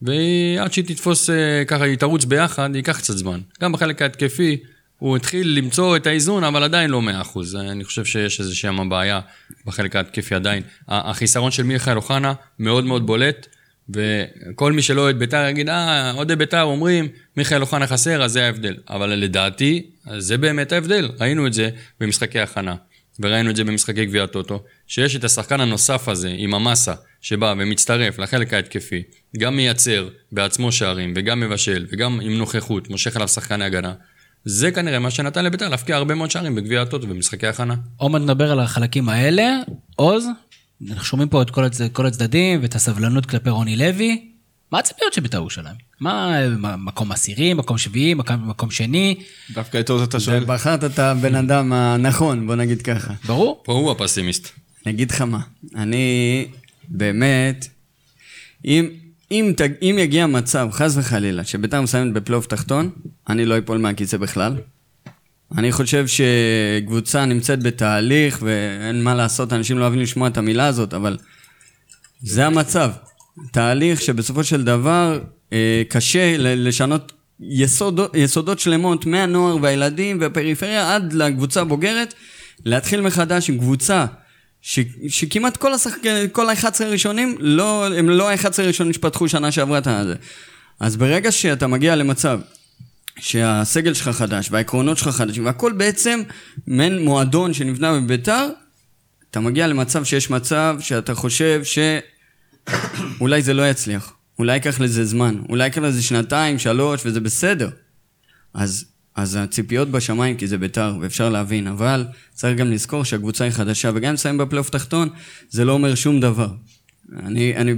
ועד שהיא תתפוס אה, ככה, היא תרוץ ביחד, ייקח קצת זמן. גם בחלק ההתקפי, הוא התחיל למצוא את האיזון, אבל עדיין לא 100%. אני חושב שיש איזה שם בעיה בחלק ההתקפי עדיין. החיסרון של מיכאל אוחנה מאוד מאוד בולט, וכל מי שלא אוהד בית"ר יגיד, אה, אוהדי בית"ר אומרים, מיכאל אוחנה חסר, אז זה ההבדל. אבל לדעתי, זה באמת ההבדל. ראינו את זה במשחקי הכנה, וראינו את זה במשחקי גביע הטוטו, שיש את השחקן הנוסף הזה, עם המסה, שבא ומצטרף לחלק ההתקפי, גם מייצר בעצמו שערים, וגם מבשל, וגם עם נוכחות, מושך עליו שחקני הגנה. זה כנראה מה שנתן לביתר להפקיע הרבה מאוד שערים בגביע הטוטו במשחקי הכנה. עומר נדבר על החלקים האלה. עוז, אנחנו שומעים פה את כל, הצ... כל הצדדים ואת הסבלנות כלפי רוני לוי. מה הציפיות של בית"ר ירושלים? מה, מקום עשירי, מקום שביעי, מקום, מקום שני? דווקא את עוז אתה שואל. בחרת את הבן אדם הנכון, בוא נגיד ככה. ברור. פה הוא הפסימיסט. אני אגיד לך מה, אני באמת, אם, אם, תג, אם יגיע מצב, חס וחלילה, שביתר מסיימת בפלייאוף תחתון, אני לא אפול מהכיסא בכלל. אני חושב שקבוצה נמצאת בתהליך, ואין מה לעשות, אנשים לא אוהבים לשמוע את המילה הזאת, אבל זה המצב. תהליך שבסופו של דבר אה, קשה לשנות יסודות, יסודות שלמות מהנוער והילדים והפריפריה עד לקבוצה הבוגרת, להתחיל מחדש עם קבוצה ש, שכמעט כל, השחק... כל ה-11 הראשונים, לא, הם לא ה-11 הראשונים שפתחו שנה שעברה את הזה. אז ברגע שאתה מגיע למצב שהסגל שלך חדש והעקרונות שלך חדשים והכל בעצם מעין מועדון שנבנה בביתר, אתה מגיע למצב שיש מצב שאתה חושב שאולי זה לא יצליח, אולי ייקח לזה זמן, אולי ייקח לזה שנתיים, שלוש, וזה בסדר. אז, אז הציפיות בשמיים כי זה ביתר, ואפשר להבין, אבל צריך גם לזכור שהקבוצה היא חדשה, וגם אם נסיים בפלייאוף תחתון, זה לא אומר שום דבר. אני, אני,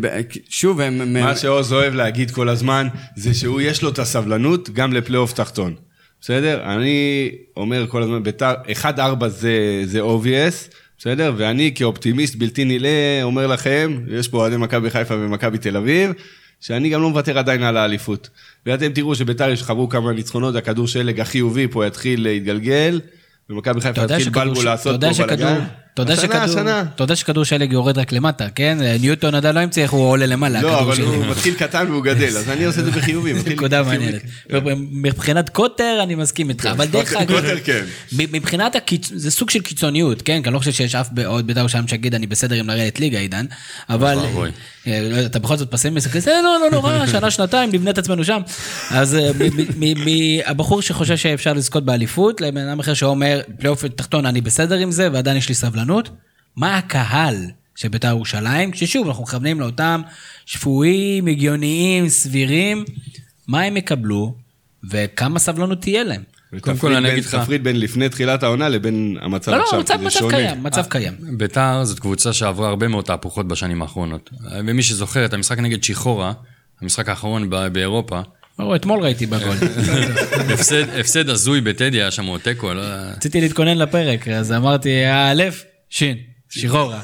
שוב, הם... מה שעוז אוהב להגיד כל הזמן, זה שהוא יש לו את הסבלנות גם לפלייאוף תחתון. בסדר? אני אומר כל הזמן, ביתר, 1-4 זה, זה obvious, בסדר? ואני כאופטימיסט בלתי נלאה אומר לכם, יש פה אוהדי מכבי חיפה ומכבי תל אביב, שאני גם לא מוותר עדיין על האליפות. ואתם תראו שביתר ישחררו כמה ניצחונות, הכדור שלג החיובי פה יתחיל להתגלגל, ומכבי חיפה יתחיל בלבול לעשות פה בלאגן. אתה יודע השנה, שכדור- השנה. אתה יודע שכדור שלג יורד רק למטה, כן? ניוטון עדיין לא המציא איך הוא עולה למעלה, לא, אבל שלג. הוא מתחיל קטן והוא גדל, אז אני עושה את זה בחיובי. מתחיל נקודה. מעניינת. מבחינת קוטר אני מסכים איתך, אבל דרך אגב, קוטר כן. מבחינת הקיצ... זה סוג של קיצוניות, כן? כי אני לא חושב שיש אף עוד בית"ר ירושלים שיגיד אני בסדר עם לרדת ליגה עידן, אבל. אה, לא אתה בכל זאת פסימיסט, כזה לא לא נורא, שנה שנתיים נבנה את עצמנו שם. אז אה, הבחור שחושב שאפשר לזכות באליפות, לבן אדם אחר שאומר פלייאוף תחתון אני בסדר עם זה ועדיין יש לי סבלנות, מה הקהל של בית"ר ירושלים, ששוב אנחנו מכוונים לאותם שפויים, הגיוניים, סבירים, מה הם יקבלו וכמה סבלנות תהיה להם. קודם כל, אני בין- אגיד לך- תפריד בין לפני תחילת העונה לבין המצב לא, לא, עכשיו, מצב, כי זה מצב שונה. קיים, מצב קיים. ביתר זאת קבוצה שעברה הרבה מאוד תהפוכות בשנים האחרונות. ומי שזוכר את המשחק נגד שיחורה, המשחק האחרון ב- באירופה, ברור, אתמול ראיתי בגול. הפסד, הפסד הזוי בטדי היה שם עוד תיקו, לא... רציתי להתכונן לפרק, אז אמרתי, א', שין, שיחורה.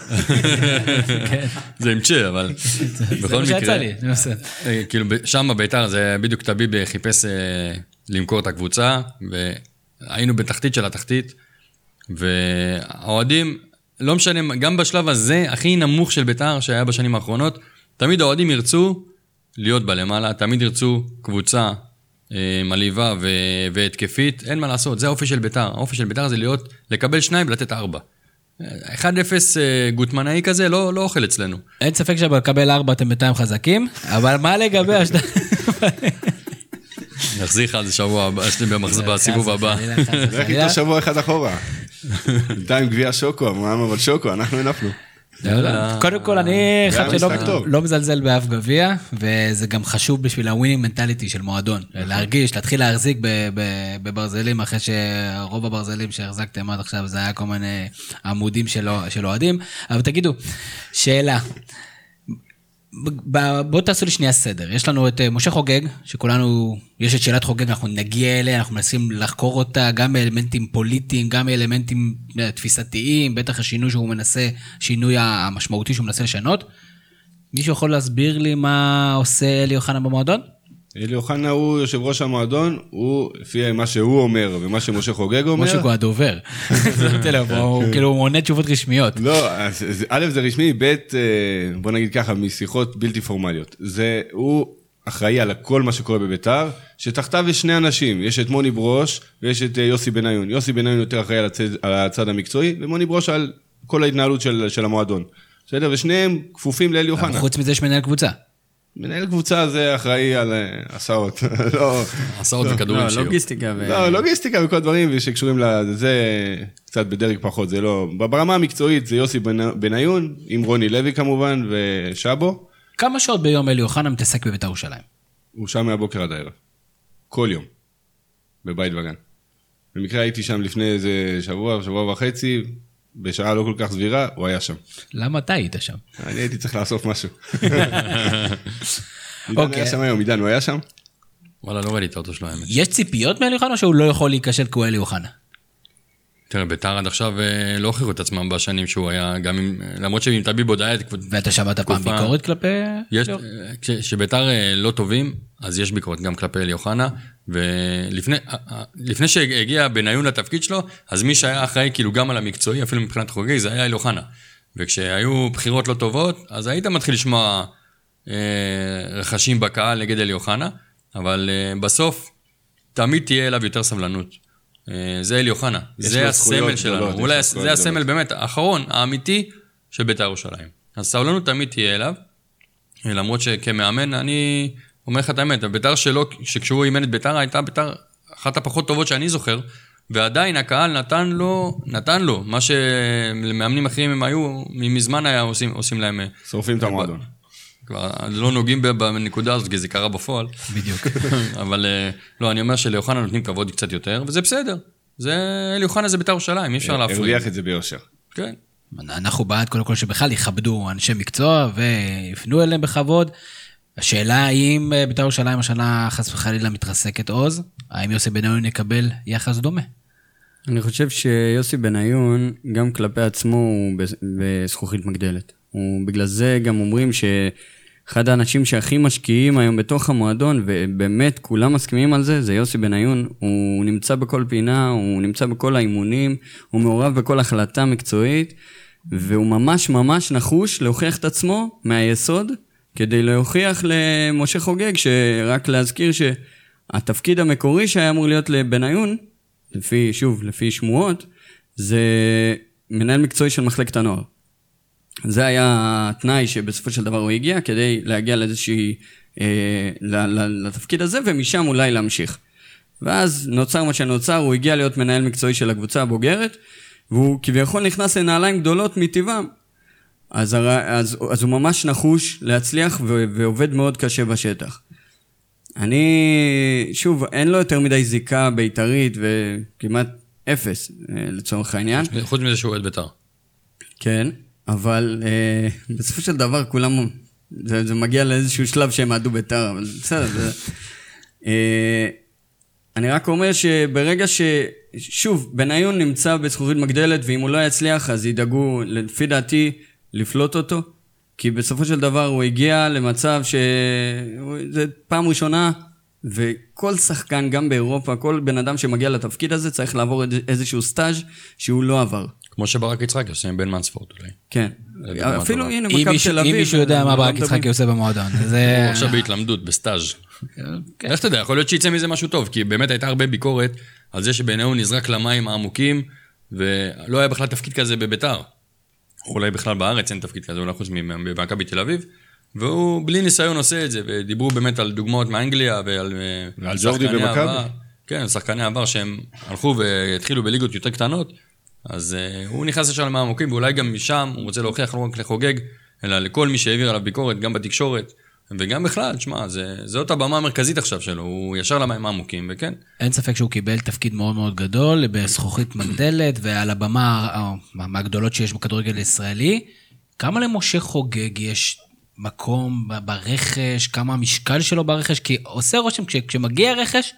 כן, זה עם צ'ה, אבל זה בכל מה שיצא מקרה, לי, זה בסדר. אה, כאילו שם ביתר זה בדיוק טביב חיפש אה, למכור את הקבוצה, והיינו בתחתית של התחתית, והאוהדים, לא משנה, גם בשלב הזה, הכי נמוך של ביתר שהיה בשנים האחרונות, תמיד האוהדים ירצו להיות בלמעלה, תמיד ירצו קבוצה אה, מלהיבה ו- והתקפית, אין מה לעשות, זה האופי של ביתר. האופי של ביתר זה להיות, לקבל שניים ולתת ארבע. אה, 1-0 אה, גוטמנאי כזה לא, לא אוכל אצלנו. אין ספק שבקבל ארבע אתם בינתיים חזקים, אבל מה לגבי השני... נחזיר לך על זה שבוע הבא, במחז- בסיבוב הבא. לך איתו שבוע אחד אחורה. בינתיים גביע שוקו, אמרנו אבל שוקו, אנחנו הנפנו. קודם כל, אני אחד שלא. לא מזלזל באף גביע, וזה גם חשוב בשביל ה winning mentality של מועדון. להרגיש, להתחיל להחזיק בברזלים, אחרי שרוב הברזלים שהחזקתם עד עכשיו זה היה כל מיני עמודים של אוהדים. אבל תגידו, שאלה. ב- בואו תעשו לי שנייה סדר. יש לנו את אה, משה חוגג, שכולנו, יש את שאלת חוגג, אנחנו נגיע אליה, אנחנו מנסים לחקור אותה, גם באלמנטים פוליטיים, גם באלמנטים אה, תפיסתיים, בטח השינוי שהוא מנסה, שינוי המשמעותי שהוא מנסה לשנות. מישהו יכול להסביר לי מה עושה אלי אוחנה במועדון? אלי אוחנה הוא יושב ראש המועדון, הוא, לפי מה שהוא אומר ומה שמשה חוגג אומר, משה הוא הדובר. הוא כאילו עונה תשובות רשמיות. לא, א' זה רשמי, ב', אה, בוא נגיד ככה, משיחות בלתי פורמליות. זה, הוא אחראי על כל מה שקורה בביתר, שתחתיו יש שני אנשים, יש את מוני ברוש ויש את אה, יוסי בניון. יוסי בניון יותר אחראי על הצד, על הצד המקצועי, ומוני ברוש על כל ההתנהלות של, של המועדון. בסדר? ושניהם כפופים לאלי אוחנה. חוץ מזה יש מנהל קבוצה. מנהל קבוצה זה אחראי על אה, הסעות. לא, הסעות וכדורים לא, שיהיו. לוגיסטיקה ו... לא, לוגיסטיקה וכל הדברים שקשורים לזה, קצת בדרג פחות, זה לא... ברמה המקצועית זה יוסי בנ- בניון, עם רוני לוי כמובן, ושבו. כמה שעות ביום אלי אוחנה מתעסק בבית"ר ירושלים? הוא שם מהבוקר עד הערב. כל יום. בבית וגן. במקרה הייתי שם לפני איזה שבוע, שבוע וחצי, בשעה לא כל כך סבירה, הוא היה שם. למה אתה היית שם? אני הייתי צריך לאסוף משהו. עידן אוקיי. היה שם היום, עידן, הוא היה שם? וואלה, לא ראיתי את האוטו שלו, האמת. יש ציפיות מאלי אוחנה או שהוא לא יכול להיכשל כי הוא אלי אוחנה? תראה, ביתר עד עכשיו אה, לא הוכיחו את עצמם בשנים שהוא היה, גם אם, למרות שעם טביב עוד היה... תקופ- ואתה שמעת פעם תקופה- ביקורת כלפי... יש? כש- כשביתר אה, לא טובים, אז יש ביקורת גם כלפי אלי אוחנה, ולפני אה, אה, שהגיע בניון לתפקיד שלו, אז מי שהיה אחראי כאילו גם על המקצועי, אפילו מבחינת חוגי, זה היה אלי אוחנה. וכשהיו בחירות לא טובות, אז היית מתחיל לשמוע אה, רכשים בקהל נגד אלי אוחנה, אבל אה, בסוף תמיד תהיה אליו יותר סבלנות. אה, זה אלי אוחנה, זה הסמל שלנו, אולי זה הסמל גדולות. באמת האחרון, האמיתי, של בית"ר ירושלים. אז סבלנות תמיד תהיה אליו, למרות שכמאמן, אני אומר לך את האמת, בית"ר שלו, שכשהוא אימן את בית"ר, הייתה בית"ר אחת הפחות טובות שאני זוכר, ועדיין הקהל נתן לו, נתן לו, מה שלמאמנים אחרים הם היו, מזמן היה עושים, עושים להם, אה, שורפים את המועדון. כבר לא נוגעים ב- בנקודה הזאת, כי זה קרה בפועל. בדיוק. אבל אה, לא, אני אומר שליוחנה נותנים כבוד קצת יותר, וזה בסדר. זה, אלי אוחנה זה בית"ר ירושלים, אי אפשר להפריע. הרוויח את זה ביושר. כן. אנחנו בעד קודם כל שבכלל יכבדו אנשי מקצוע ויפנו אליהם בכבוד. השאלה האם אה, בית"ר ירושלים השנה חס וחלילה מתרסקת עוז, האם יוסי בניון יקבל יחס דומה? אני חושב שיוסי בניון, גם כלפי עצמו, הוא בז- בזכוכית מגדלת. הוא, בגלל זה גם אומרים שאחד האנשים שהכי משקיעים היום בתוך המועדון, ובאמת כולם מסכימים על זה, זה יוסי בניון. הוא נמצא בכל פינה, הוא נמצא בכל האימונים, הוא מעורב בכל החלטה מקצועית, והוא ממש ממש נחוש להוכיח את עצמו מהיסוד, כדי להוכיח למשה חוגג, שרק להזכיר שהתפקיד המקורי שהיה אמור להיות לבניון, לפי, שוב, לפי שמועות, זה מנהל מקצועי של מחלקת הנוער. זה היה התנאי שבסופו של דבר הוא הגיע, כדי להגיע לאיזושהי, אה, לתפקיד הזה, ומשם אולי להמשיך. ואז נוצר מה שנוצר, הוא הגיע להיות מנהל מקצועי של הקבוצה הבוגרת, והוא כביכול נכנס לנעליים גדולות מטבעם. אז, הר... אז, אז הוא ממש נחוש להצליח ו... ועובד מאוד קשה בשטח. אני, שוב, אין לו יותר מדי זיקה בית"רית וכמעט אפס אה, לצורך העניין. חוץ מזה שהוא אוהד בית"ר. כן, אבל אה, בסופו של דבר כולם, זה, זה מגיע לאיזשהו שלב שהם אהדו בית"ר, אבל בסדר. זה, אה, אני רק אומר שברגע ש... שוב, בניון נמצא בזכוכית מגדלת, ואם הוא לא יצליח, אז ידאגו, לפי דעתי, לפלוט אותו. כי בסופו של דבר הוא הגיע למצב ש... זה פעם ראשונה, וכל שחקן, גם באירופה, כל בן אדם שמגיע לתפקיד הזה, צריך לעבור איזשהו סטאז' שהוא לא עבר. כמו שברק יצחקי עושה עם בן מנספורד אולי. כן. אפילו. הנה, מכבי תל אביב. אם מישהו יודע מה לא ברק יצחקי עושה במועדון, זה... הוא עכשיו בהתלמדות, בסטאז'. כן. איך אתה יודע, יכול להיות שיצא מזה משהו טוב, כי באמת הייתה הרבה ביקורת על זה שבניון נזרק למים העמוקים, ולא היה בכלל תפקיד כזה בביתר. או אולי בכלל בארץ אין תפקיד כזה, אולי חוץ ממכבי תל אביב. והוא בלי ניסיון עושה את זה, ודיברו באמת על דוגמאות מאנגליה ועל אה, ועל שחקני ג'ורדי במכבי. עבר. כן, שחקני עבר שהם הלכו והתחילו בליגות יותר קטנות, אז uh, הוא נכנס ישר למים עמוקים, ואולי גם משם הוא רוצה להוכיח לא רק לחוגג, אלא לכל מי שהעביר עליו ביקורת, גם בתקשורת, וגם בכלל, תשמע, זה, זאת הבמה המרכזית עכשיו שלו, הוא ישר למים העמוקים, וכן, אין ספק שהוא קיבל תפקיד מאוד מאוד גדול בזכוכית מגדלת ועל הבמה אה, מהגדולות שיש בכדורגל הישראלי. כמה למשה חוגג יש מקום ברכש, כמה המשקל שלו ברכש? כי עושה רושם, כש- כשמגיע רכש,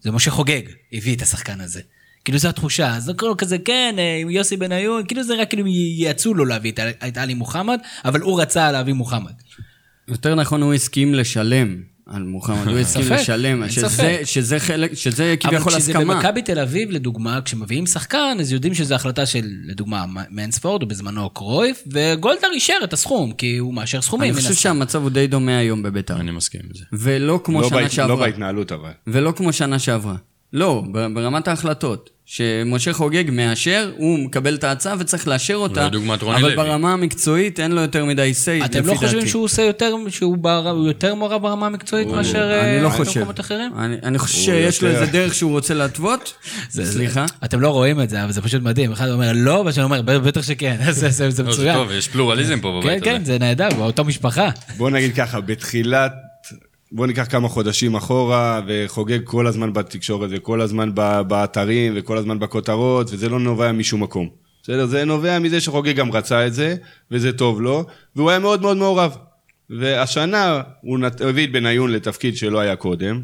זה משה חוגג הביא את השחקן הזה. כאילו זו התחושה, זה כאילו כזה, כן, אה, עם יוסי בניון, כאילו זה רק כאילו ייעצו לו להביא את עלי מוחמד, אבל הוא רצה להביא מוחמד. יותר נכון, הוא הסכים לשלם על מוחמד, הוא הסכים לשלם, שזה. שזה חלק, שזה אבל כביכול כשזה הסכמה. במכבי תל אביב, לדוגמה, כשמביאים שחקן, אז יודעים שזו החלטה של, לדוגמה, מנספורד, או בזמנו קרויף, וגולדהר אישר את הסכום, כי הוא מאשר סכומים. אני חושב. שהמצב הוא די דומה היום בביתר. אני מסכים עם זה. ולא כמו לא שנה בהת- לא שעברה. בהתנהלות אבל. ולא כמו שנה שעברה. לא, ברמת ההחלטות. שמשה חוגג מאשר, הוא מקבל את ההצעה וצריך לאשר אותה. ודוגמת רוני אבל לוי. ברמה המקצועית אין לו יותר מדי say, אתם לא חושבים דעתי. שהוא עושה יותר, שהוא בר- יותר מעורב ברמה המקצועית מאשר אני אה, לא חושב. במקומות אחרים? אני, אני חושב הוא שיש לו איזה דרך שהוא רוצה להתוות. סליחה. אתם לא רואים את זה, אבל זה פשוט מדהים. אחד אומר לא, והשני אומר, בטח שכן, זה- זה זה לא, זה מצוין. טוב, יש פלורליזם פה כן, בבית כן, הזה. זה נהדר, באותה משפחה. בוא נגיד ככה, בתחילת בוא ניקח כמה חודשים אחורה, וחוגג כל הזמן בתקשורת, וכל הזמן באתרים, וכל הזמן בכותרות, וזה לא נובע משום מקום. בסדר? זה נובע מזה שחוגג גם רצה את זה, וזה טוב לו, והוא היה מאוד מאוד מעורב. והשנה הוא נת... הביא את בניון לתפקיד שלא היה קודם,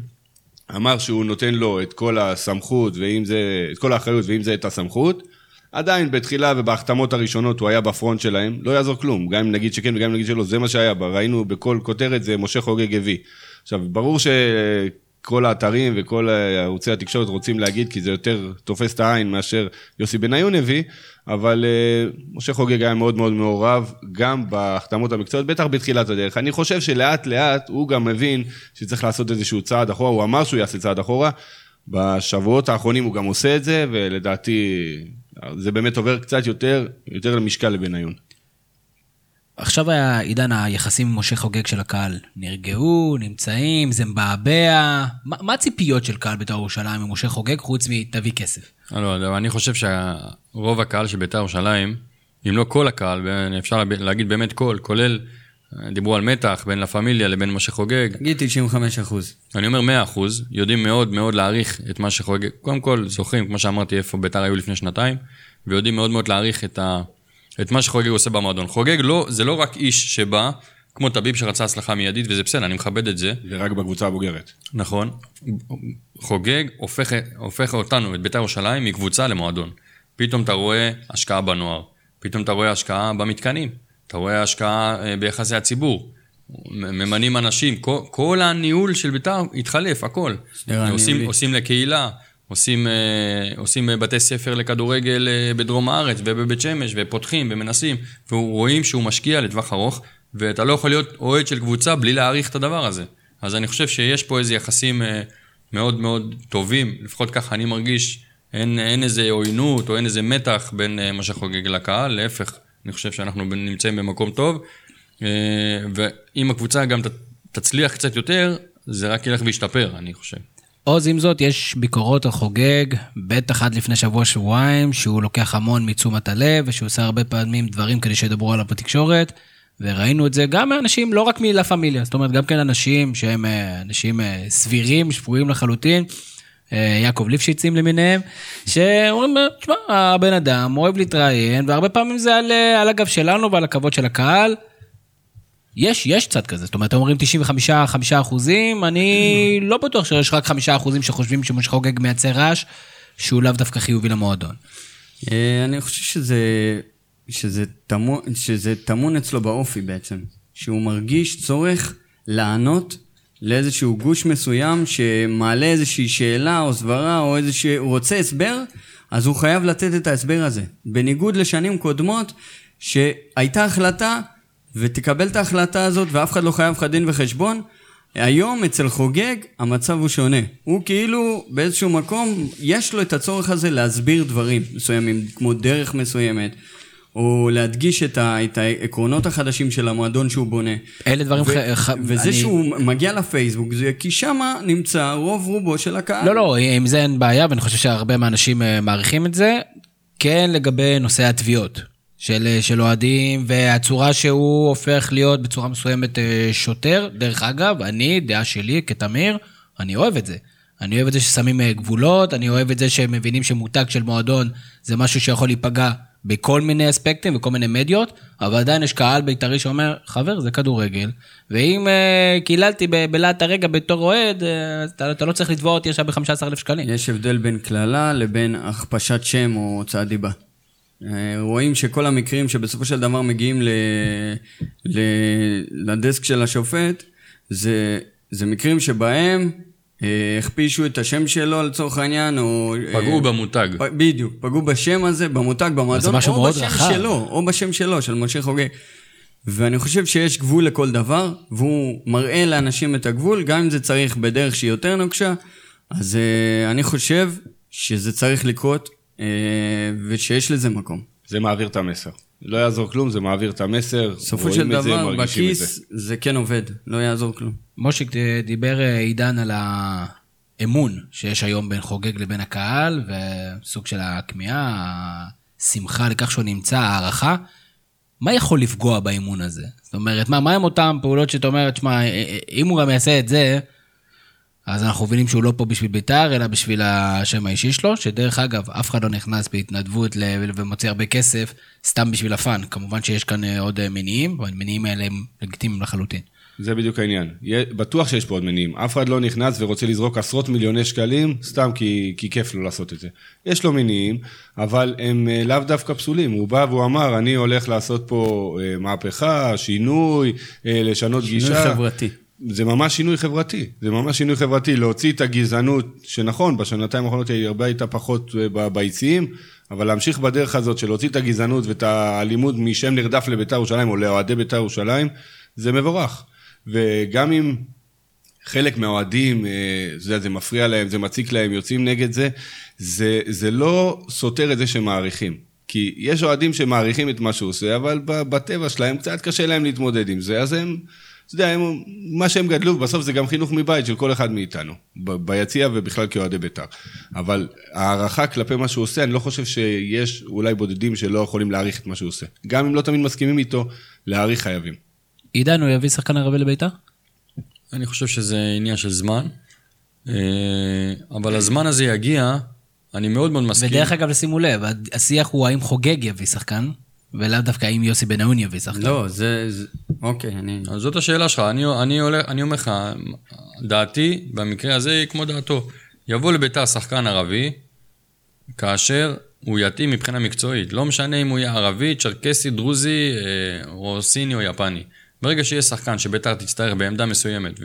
אמר שהוא נותן לו את כל הסמכות, ואם זה, את כל האחריות, ואם זה את הסמכות, עדיין בתחילה ובהחתמות הראשונות הוא היה בפרונט שלהם, לא יעזור כלום, גם אם נגיד שכן וגם אם נגיד שלא, זה מה שהיה, ראינו בכל כותרת זה משה חוגג הביא. עכשיו, ברור שכל האתרים וכל ערוצי התקשורת רוצים להגיד, כי זה יותר תופס את העין מאשר יוסי בניון הביא, אבל אה, משה חוגג היה מאוד מאוד מעורב, גם בהחתמות המקצועיות, בטח בתחילת הדרך. אני חושב שלאט לאט הוא גם מבין שצריך לעשות איזשהו צעד אחורה, הוא אמר שהוא יעשה צעד אחורה, בשבועות האחרונים הוא גם עושה את זה, ולדעתי זה באמת עובר קצת יותר, יותר למשקל לבניון. עכשיו היה עידן היחסים עם משה חוגג של הקהל. נרגעו, נמצאים, זה מבעבע. מה מה הציפיות של קהל בית"ר ירושלים עם משה חוגג, חוץ מתביא כסף? לא יודע, אני חושב שרוב הקהל של בית"ר ירושלים, אם לא כל הקהל, אפשר להגיד באמת כל, כולל, דיברו על מתח בין לה פמיליה לבין מה שחוגג. תגיד 95 אחוז. אני אומר 100 אחוז, יודעים מאוד מאוד להעריך את מה שחוגג. קודם כל, זוכרים, כמו שאמרתי, איפה בית"ר היו לפני שנתיים, ויודעים מאוד מאוד להעריך את, ה, את מה שחוגג עושה במועדון. חוגג לא, זה לא רק איש שבא, כמו טביב שרצה הצלחה מיידית, וזה בסדר, אני מכבד את זה. ורק בקבוצה הבוגרת. נכון. חוגג הופך, הופך אותנו, את בית"ר ירושלים, מקבוצה למועדון. פתאום אתה רואה השקעה בנוער, פתאום אתה רואה השקעה במתקנים, אתה רואה השקעה אה, ביחסי הציבור. ממנים אנשים, כל, כל הניהול של בית"ר התחלף, הכל. עושים. עושים לקהילה, עושים, אה, עושים בתי ספר לכדורגל אה, בדרום הארץ ובבית שמש, ופותחים ומנסים, ורואים שהוא משקיע לטווח ארוך, ואתה לא יכול להיות אוהד של קבוצה בלי להעריך את הדבר הזה. אז אני חושב שיש פה איזה יחסים אה, מאוד מאוד טובים, לפחות ככה אני מרגיש, אין, אין איזה עוינות או אין איזה מתח בין אה, מה שחוגג לקהל, להפך, אני חושב שאנחנו נמצאים במקום טוב, אה, ואם הקבוצה גם תצליח קצת יותר, זה רק ילך וישתפר, אני חושב. עוז, עם זאת, יש ביקורות על חוגג, בטח עד לפני שבוע-שבועיים, שהוא לוקח המון מתשומת הלב, ושהוא עושה הרבה פעמים דברים כדי שידברו עליו בתקשורת, וראינו את זה גם מאנשים, לא רק מלה פמיליה, זאת אומרת, גם כן אנשים שהם אה, אנשים אה, סבירים, שפויים לחלוטין, אה, יעקב ליפשיצים למיניהם, שאומרים, תשמע, הבן אדם אוהב להתראיין, והרבה פעמים זה על, על הגב שלנו ועל הכבוד של הקהל. יש, יש צד כזה, זאת אומרת, אומרים 95 5 אחוזים, אני לא בטוח שיש רק 5 אחוזים שחושבים שמשה חוגג מייצר רעש, שהוא לאו דווקא חיובי למועדון. אה, אני חושב שזה, שזה, טמון, אצלו באופי בעצם. שהוא מרגיש צורך לענות לאיזשהו גוש מסוים שמעלה איזושהי שאלה או סברה או איזשהו... הוא רוצה הסבר, אז הוא חייב לתת את ההסבר הזה. בניגוד לשנים קודמות, שהייתה החלטה ותקבל את ההחלטה הזאת ואף אחד לא חייב לך דין וחשבון, היום אצל חוגג המצב הוא שונה. הוא כאילו באיזשהו מקום, יש לו את הצורך הזה להסביר דברים מסוימים, כמו דרך מסוימת, או להדגיש את, ה, את העקרונות החדשים של המועדון שהוא בונה. אלה דברים ו- ח- ח- וזה אני- שהוא מגיע לפייסבוק, זה כי שמה נמצא רוב רובו של הקהל. לא, לא, עם זה אין בעיה, ואני חושב שהרבה מהאנשים אה, מעריכים את זה. כן לגבי נושא התביעות של, אה, של אוהדים, והצורה שהוא הופך להיות בצורה מסוימת אה, שוטר. דרך אגב, אני, דעה שלי כתמיר, אני אוהב את זה. אני אוהב את זה ששמים אה, גבולות, אני אוהב את זה שהם מבינים שמותג של מועדון זה משהו שיכול להיפגע בכל מיני אספקטים וכל מיני מדיות, אבל עדיין יש קהל בית"רי שאומר, חבר, זה כדורגל, ואם אה, קיללתי בלהט הרגע בתור אוהד, אז אתה, אתה לא צריך לתבוע אותי עכשיו ב-15,000 שקלים. יש הבדל בין קללה לבין הכפשת שם או הוצאת דיבה. אה, רואים שכל המקרים שבסופו של דבר מגיעים ל... ל... לדסק של השופט, זה, זה מקרים שבהם אה, הכפישו את השם שלו לצורך העניין, או... פגעו אה, במותג. פ- בדיוק, פגעו בשם הזה, במותג, במועדון, משהו או מאוד בשם רחב. שלו, או בשם שלו, של משה חוגג. ואני חושב שיש גבול לכל דבר, והוא מראה לאנשים את הגבול, גם אם זה צריך בדרך שהיא יותר נוקשה, אז uh, אני חושב שזה צריך לקרות, ושיש לזה מקום. זה מעביר את המסר. לא יעזור כלום, זה מעביר את המסר. בסופו של זה, דבר, זה. בכיס זה כן עובד, לא יעזור כלום. מושיק אה, דיבר אה, עידן על האמון שיש היום בין חוגג לבין הקהל, וסוג של הכמיהה, השמחה לכך שהוא נמצא, הערכה. מה יכול לפגוע באימון הזה? זאת אומרת, מה, מה הם אותן פעולות שאתה אומר, תשמע, אם הוא גם יעשה את זה, אז אנחנו מבינים שהוא לא פה בשביל בית"ר, אלא בשביל השם האישי שלו, שדרך אגב, אף אחד לא נכנס בהתנדבות ל- ומוציא הרבה כסף, סתם בשביל הפאן. כמובן שיש כאן אה, עוד אה, מניעים, והמניעים האלה הם לגיטימיים לחלוטין. זה בדיוק העניין. בטוח שיש פה עוד מניעים. אף אחד לא נכנס ורוצה לזרוק עשרות מיליוני שקלים, סתם כי, כי כיף לו לעשות את זה. יש לו מניעים, אבל הם אה, לאו דווקא פסולים. הוא בא והוא אמר, אני הולך לעשות פה מהפכה, שינוי, לשנות שינוי גישה. חברתי. זה ממש שינוי חברתי, זה ממש שינוי חברתי, להוציא את הגזענות, שנכון, בשנתיים האחרונות היא הרבה הייתה פחות אה, ביציעים, אבל להמשיך בדרך הזאת של להוציא את הגזענות ואת האלימות משם נרדף לבית"ר ירושלים או לאוהדי בית"ר ירושלים, זה מבורך. וגם אם חלק מהאוהדים, אה, אתה יודע, זה מפריע להם, זה מציק להם, יוצאים נגד זה, זה, זה לא סותר את זה שמעריכים. כי יש אוהדים שמעריכים את מה שהוא עושה, אבל בטבע שלהם קצת קשה להם להתמודד עם זה, אז הם, אתה יודע, הם, מה שהם גדלו, בסוף זה גם חינוך מבית של כל אחד מאיתנו, ב- ביציע ובכלל כאוהדי בית"ר. אבל הערכה כלפי מה שהוא עושה, אני לא חושב שיש אולי בודדים שלא יכולים להעריך את מה שהוא עושה. גם אם לא תמיד מסכימים איתו, להעריך חייבים. עידן, הוא יביא שחקן ערבי לבית"ר? אני חושב שזה עניין של זמן, אה, אבל הזמן הזה יגיע, אני מאוד מאוד מסכים. ודרך אגב, שימו לב, השיח הוא האם חוגג יביא שחקן, ולאו דווקא האם יוסי בניון יביא שחקן. לא, זה... זה- אוקיי, אני... אז זאת השאלה שלך, אני, אני, הולך, אני אומר לך, דעתי במקרה הזה היא כמו דעתו. יבוא לביתר שחקן ערבי, כאשר הוא יתאים מבחינה מקצועית. לא משנה אם הוא יהיה ערבי, צ'רקסי, דרוזי, אה, או סיני או יפני. ברגע שיהיה שחקן שביתר תצטרך בעמדה מסוימת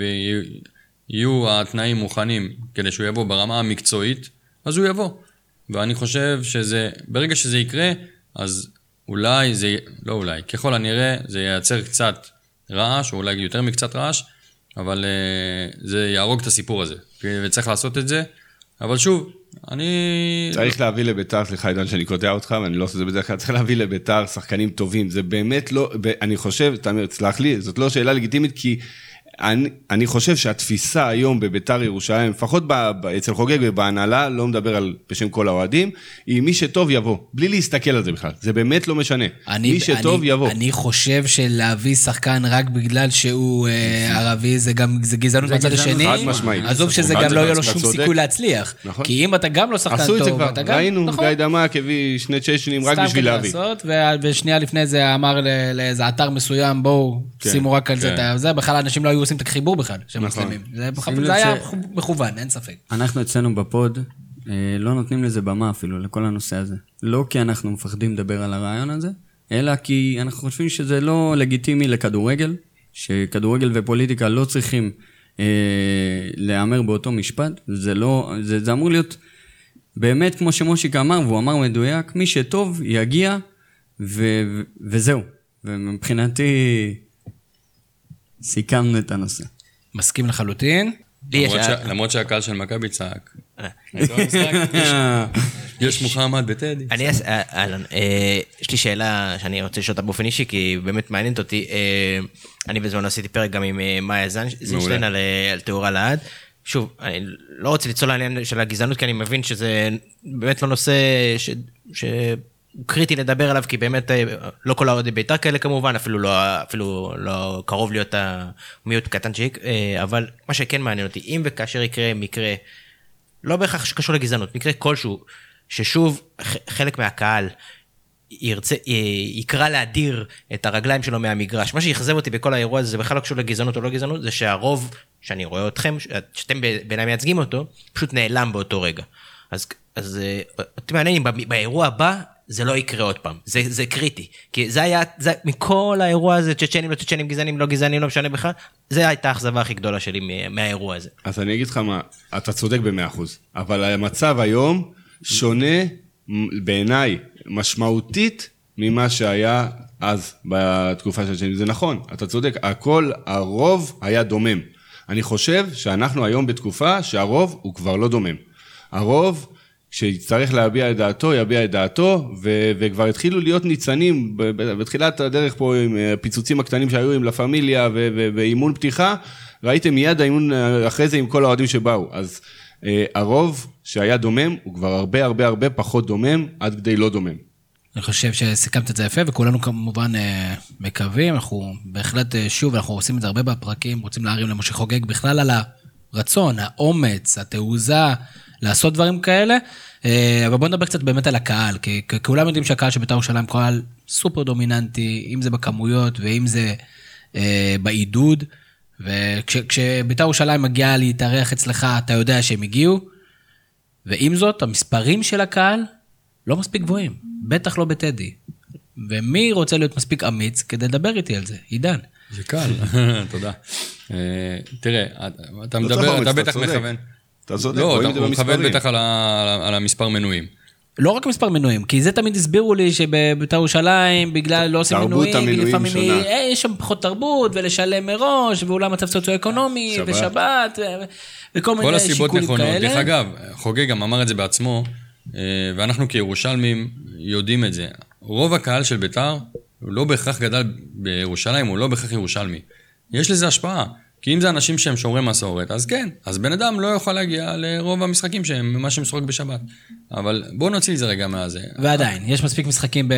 ויהיו התנאים מוכנים כדי שהוא יבוא ברמה המקצועית, אז הוא יבוא. ואני חושב שזה, ברגע שזה יקרה, אז אולי זה, לא אולי, ככל הנראה זה ייצר קצת רעש, או אולי יותר מקצת רעש, אבל uh, זה יהרוג את הסיפור הזה, וצריך לעשות את זה. אבל שוב, אני... צריך להביא לביתר, סליחה עידן שאני קוטע אותך, ואני לא עושה את זה בדרך כלל, צריך להביא לביתר שחקנים טובים. זה באמת לא, אני חושב, תמיר, תסלח לי, זאת לא שאלה לגיטימית, כי אני, אני חושב שהתפיסה היום בביתר ירושלים, לפחות ב, ב, אצל חוגג ובהנהלה, לא מדבר על, בשם כל האוהדים, היא מי שטוב יבוא, בלי להסתכל על זה בכלל. זה באמת לא משנה. אני, מי שטוב אני, יבוא. אני חושב שלהביא שחקן רק בגלל שהוא אה, ערבי, זה גם זה גזענות זה גזענות השני. חד משמעית. עזוב שזה חד גם לא יהיה לו שום צודק. סיכוי להצליח. נכון. כי אם אתה גם לא שחקן זה טוב, כבר, אתה גם... ראינו, נכון. גיא דמק הביא שני צ'צ'נים רק סתם בשביל כדי להביא. לעשות, ו- ושנייה לפני זה אמר לאיזה אתר מסוים, בואו, כן, שימו רק על זה כן. זה, בכלל אנשים לא היו עושים את החיבור בכלל, שהם נכון. מוסלמים. זה היה מכוון, אין ספק. אנחנו אצלנו בפוד אה, לא נותנים לזה במה אפילו, לכל הנושא הזה. לא כי אנחנו מפחדים לדבר על הרעיון הזה, אלא כי אנחנו חושבים שזה לא לגיטימי לכדורגל, שכדורגל ופוליטיקה לא צריכים אה, להיאמר באותו משפט. זה לא, זה, זה אמור להיות באמת כמו שמושיק אמר, והוא אמר מדויק, מי שטוב יגיע, ו, ו, וזהו. ומבחינתי סיכמנו את הנושא. מסכים לחלוטין. למרות, שהקהל של מכבי צעק. אה. יש מוחמד בטדי. אני, אה, אהלן, אה, יש לי שאלה שאני רוצה לשאול אותה באופן אישי, כי היא באמת מעניינת אותי. אה, אני בזמן עשיתי פרק גם עם אה, מאיה זינשטיין על אה, על תאורה לעד. שוב, אני לא רוצה לצלול לעניין של הגזענות, כי אני מבין שזה באמת לא נושא ש... הוא קריטי לדבר עליו, כי באמת אה, לא כל האוהדי בית"ר כאלה כמובן, אפילו לא, אפילו לא קרוב להיות המיעוט קטנצ'יק, אה, אבל מה שכן מעניין אותי, אם וכאשר יקרה מקרה לא בהכרח שקשור לגזענות, מקרה כלשהו, ששוב חלק מהקהל ירצה, י- יקרא להדיר את הרגליים שלו מהמגרש. מה שאכזב אותי בכל האירוע הזה, זה בכלל לא קשור לגזענות או לא גזענות, זה שהרוב, שאני רואה אתכם, שאתם בעיניי מייצגים אותו, פשוט נעלם באותו רגע. אז, אז אה, אותי מעניין אם באירוע הבא זה לא יקרה עוד פעם, זה, זה קריטי. כי זה היה, זה, מכל האירוע הזה, צ'צ'נים לא צ'צ'נים, גזענים לא גזענים, לא משנה בכלל, זה הייתה האכזבה הכי גדולה שלי מה- מהאירוע הזה. אז אני אגיד לך מה, אתה צודק במאה אחוז, אבל המצב היום שונה בעיניי משמעותית ממה שהיה אז בתקופה של שנים. זה נכון, אתה צודק, הכל, הרוב היה דומם. אני חושב שאנחנו היום בתקופה שהרוב הוא כבר לא דומם. הרוב, כשיצטרך להביע את דעתו, יביע את דעתו, ו- וכבר התחילו להיות ניצנים בתחילת הדרך פה עם אה, הפיצוצים הקטנים שהיו עם לה פמיליה ו- ו- ואימון פתיחה, ראיתם מיד האימון אה, אחרי זה עם כל האוהדים שבאו. אז אה, הרוב שהיה דומם, הוא כבר הרבה הרבה הרבה פחות דומם, עד כדי לא דומם. אני חושב שסיכמת את זה יפה, וכולנו כמובן אה, מקווים, אנחנו בהחלט, אה, שוב, אנחנו עושים את זה הרבה בפרקים, רוצים להרים למשה חוגג בכלל על הרצון, האומץ, התעוזה, לעשות דברים כאלה. אה, אבל בוא נדבר קצת באמת על הקהל, כי כולם יודעים שהקהל של בית"ר ירושלים קהל סופר דומיננטי, אם זה בכמויות ואם זה אה, בעידוד. וכשבית"ר ירושלים מגיעה להתארח אצלך, אתה יודע שהם הגיעו. ועם זאת, המספרים של הקהל לא מספיק גבוהים, בטח לא בטדי. ומי רוצה להיות מספיק אמיץ כדי לדבר איתי על זה? עידן. זה קל, תודה. אה, תראה, אתה לא מדבר, אומץ, אתה בטח. מכוון. אתה צודק, לא, רואים את זה הוא מכוון במספרים. בטח על ה- על המספר מנויים. לא רק מספר מנויים, כי זה תמיד הסבירו לי שבבית"ר ירושלים, בגלל לא עושים תרבות מנויים, המנויים לפעמים שונה. אה, יש שם פחות תרבות, ולשלם מראש, ואולי מצב סוציו-אקונומי, שבת. ושבת, ו- וכל כל מיני הסיבות שיקולים נכונות. כאלה. דרך אגב, חוגג גם אמר את זה בעצמו, אה, ואנחנו כירושלמים יודעים את זה. רוב הקהל של ביתר הוא לא בהכרח גדל בירושלים, הוא לא בהכרח ירושלמי. יש לזה השפעה. כי אם זה אנשים שהם שומרי מסורת, אז כן, אז בן אדם לא יכול להגיע לרוב המשחקים שהם, מה שמשחק בשבת. אבל בואו נוציא את זה רגע מהזה. ועדיין, יש מספיק משחקים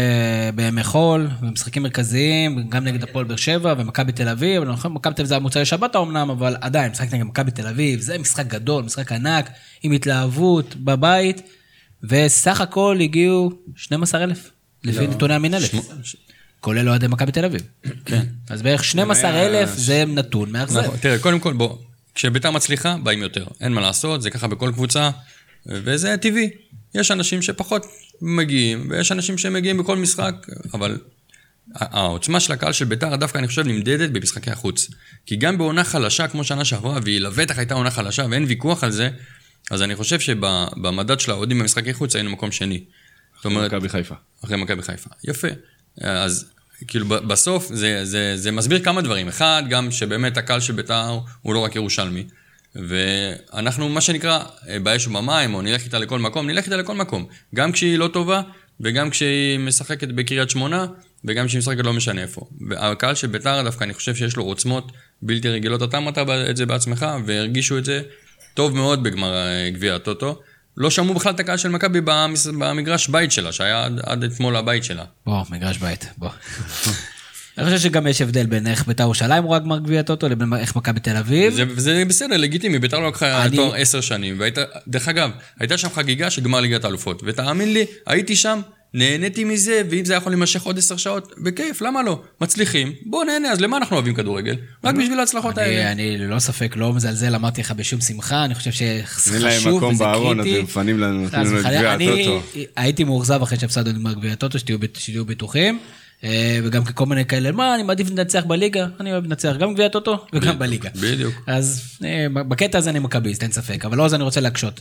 בימי חול, ומשחקים מרכזיים, גם נגד הפועל באר שבע ומכבי תל אביב, מכבי תל אביב זה המוצאי שבת האומנם, אבל עדיין, משחק נגד מכבי תל אביב, זה משחק גדול, משחק ענק, עם התלהבות בבית, וסך הכל הגיעו 12,000, לפי נתוני המינהלת. כולל אוהדי מכבי תל אביב. כן. אז בערך 12,000 זה נתון מאכזב. נכון, תראה, קודם כל, בוא, כשביתר מצליחה, באים יותר. אין מה לעשות, זה ככה בכל קבוצה, וזה טבעי. יש אנשים שפחות מגיעים, ויש אנשים שמגיעים בכל משחק, אבל העוצמה של הקהל של ביתר, דווקא אני חושב, נמדדת במשחקי החוץ. כי גם בעונה חלשה, כמו שנה שעברה, והיא לבטח הייתה עונה חלשה, ואין ויכוח על זה, אז אני חושב שבמדד של האוהדים במשחקי חוץ היינו מקום שני. אומרת, מכבי חיפה. אחרי מכבי חיפה. יפה. אז כאילו בסוף זה, זה, זה מסביר כמה דברים. אחד, גם שבאמת הקהל של בית"ר הוא לא רק ירושלמי. ואנחנו, מה שנקרא, אה, באש ובמים, או נלך איתה לכל מקום, נלך איתה לכל מקום. גם כשהיא לא טובה, וגם כשהיא משחקת בקריית שמונה, וגם כשהיא משחקת לא משנה איפה. והקהל של בית"ר דווקא, אני חושב שיש לו עוצמות בלתי רגילות. אתה אמרת את זה בעצמך, והרגישו את זה טוב מאוד בגמר אה, גביע הטוטו. לא שמעו בכלל את הקהל של מכבי במגרש בית שלה, שהיה עד, עד אתמול הבית שלה. בוא, מגרש בית, בוא. אני חושב שגם יש הבדל בין איך בית"ר ירושלים רואה גמר גביע הטוטו לבין איך מכבי תל אביב. זה, זה בסדר, לגיטימי, ביתר לא לקחה אני- תואר עשר שנים, והייתה, דרך אגב, הייתה שם חגיגה של גמר ליגת האלופות, ותאמין לי, הייתי שם, נהניתי מזה, ואם זה יכול להימשך עוד עשר שעות, בכיף, למה לא? מצליחים, בוא נהנה, אז למה אנחנו אוהבים כדורגל? רק בשביל ההצלחות האלה. אני ללא ספק לא מזלזל, אמרתי לך בשום שמחה, אני חושב שחשוב אין להם מקום וזה בארון, אז קריטי. הם מפנים לנו, נותנים לנו את. גביע אני הטוטו. הייתי מאוכזב אחרי שהפסדנו את גמר גביע הטוטו, שתהיו בט- שתהיו בטוחים. אה, וגם כל מיני כאלה, מה, אני מעדיף לנצח בליגה? אני אוהב לנצח גם גביע הטוטו וגם בליגה. בדיוק. אז אה, בקטע הזה אני מכביסט, אין ספק, אבל לא זה אני רוצה להקשות.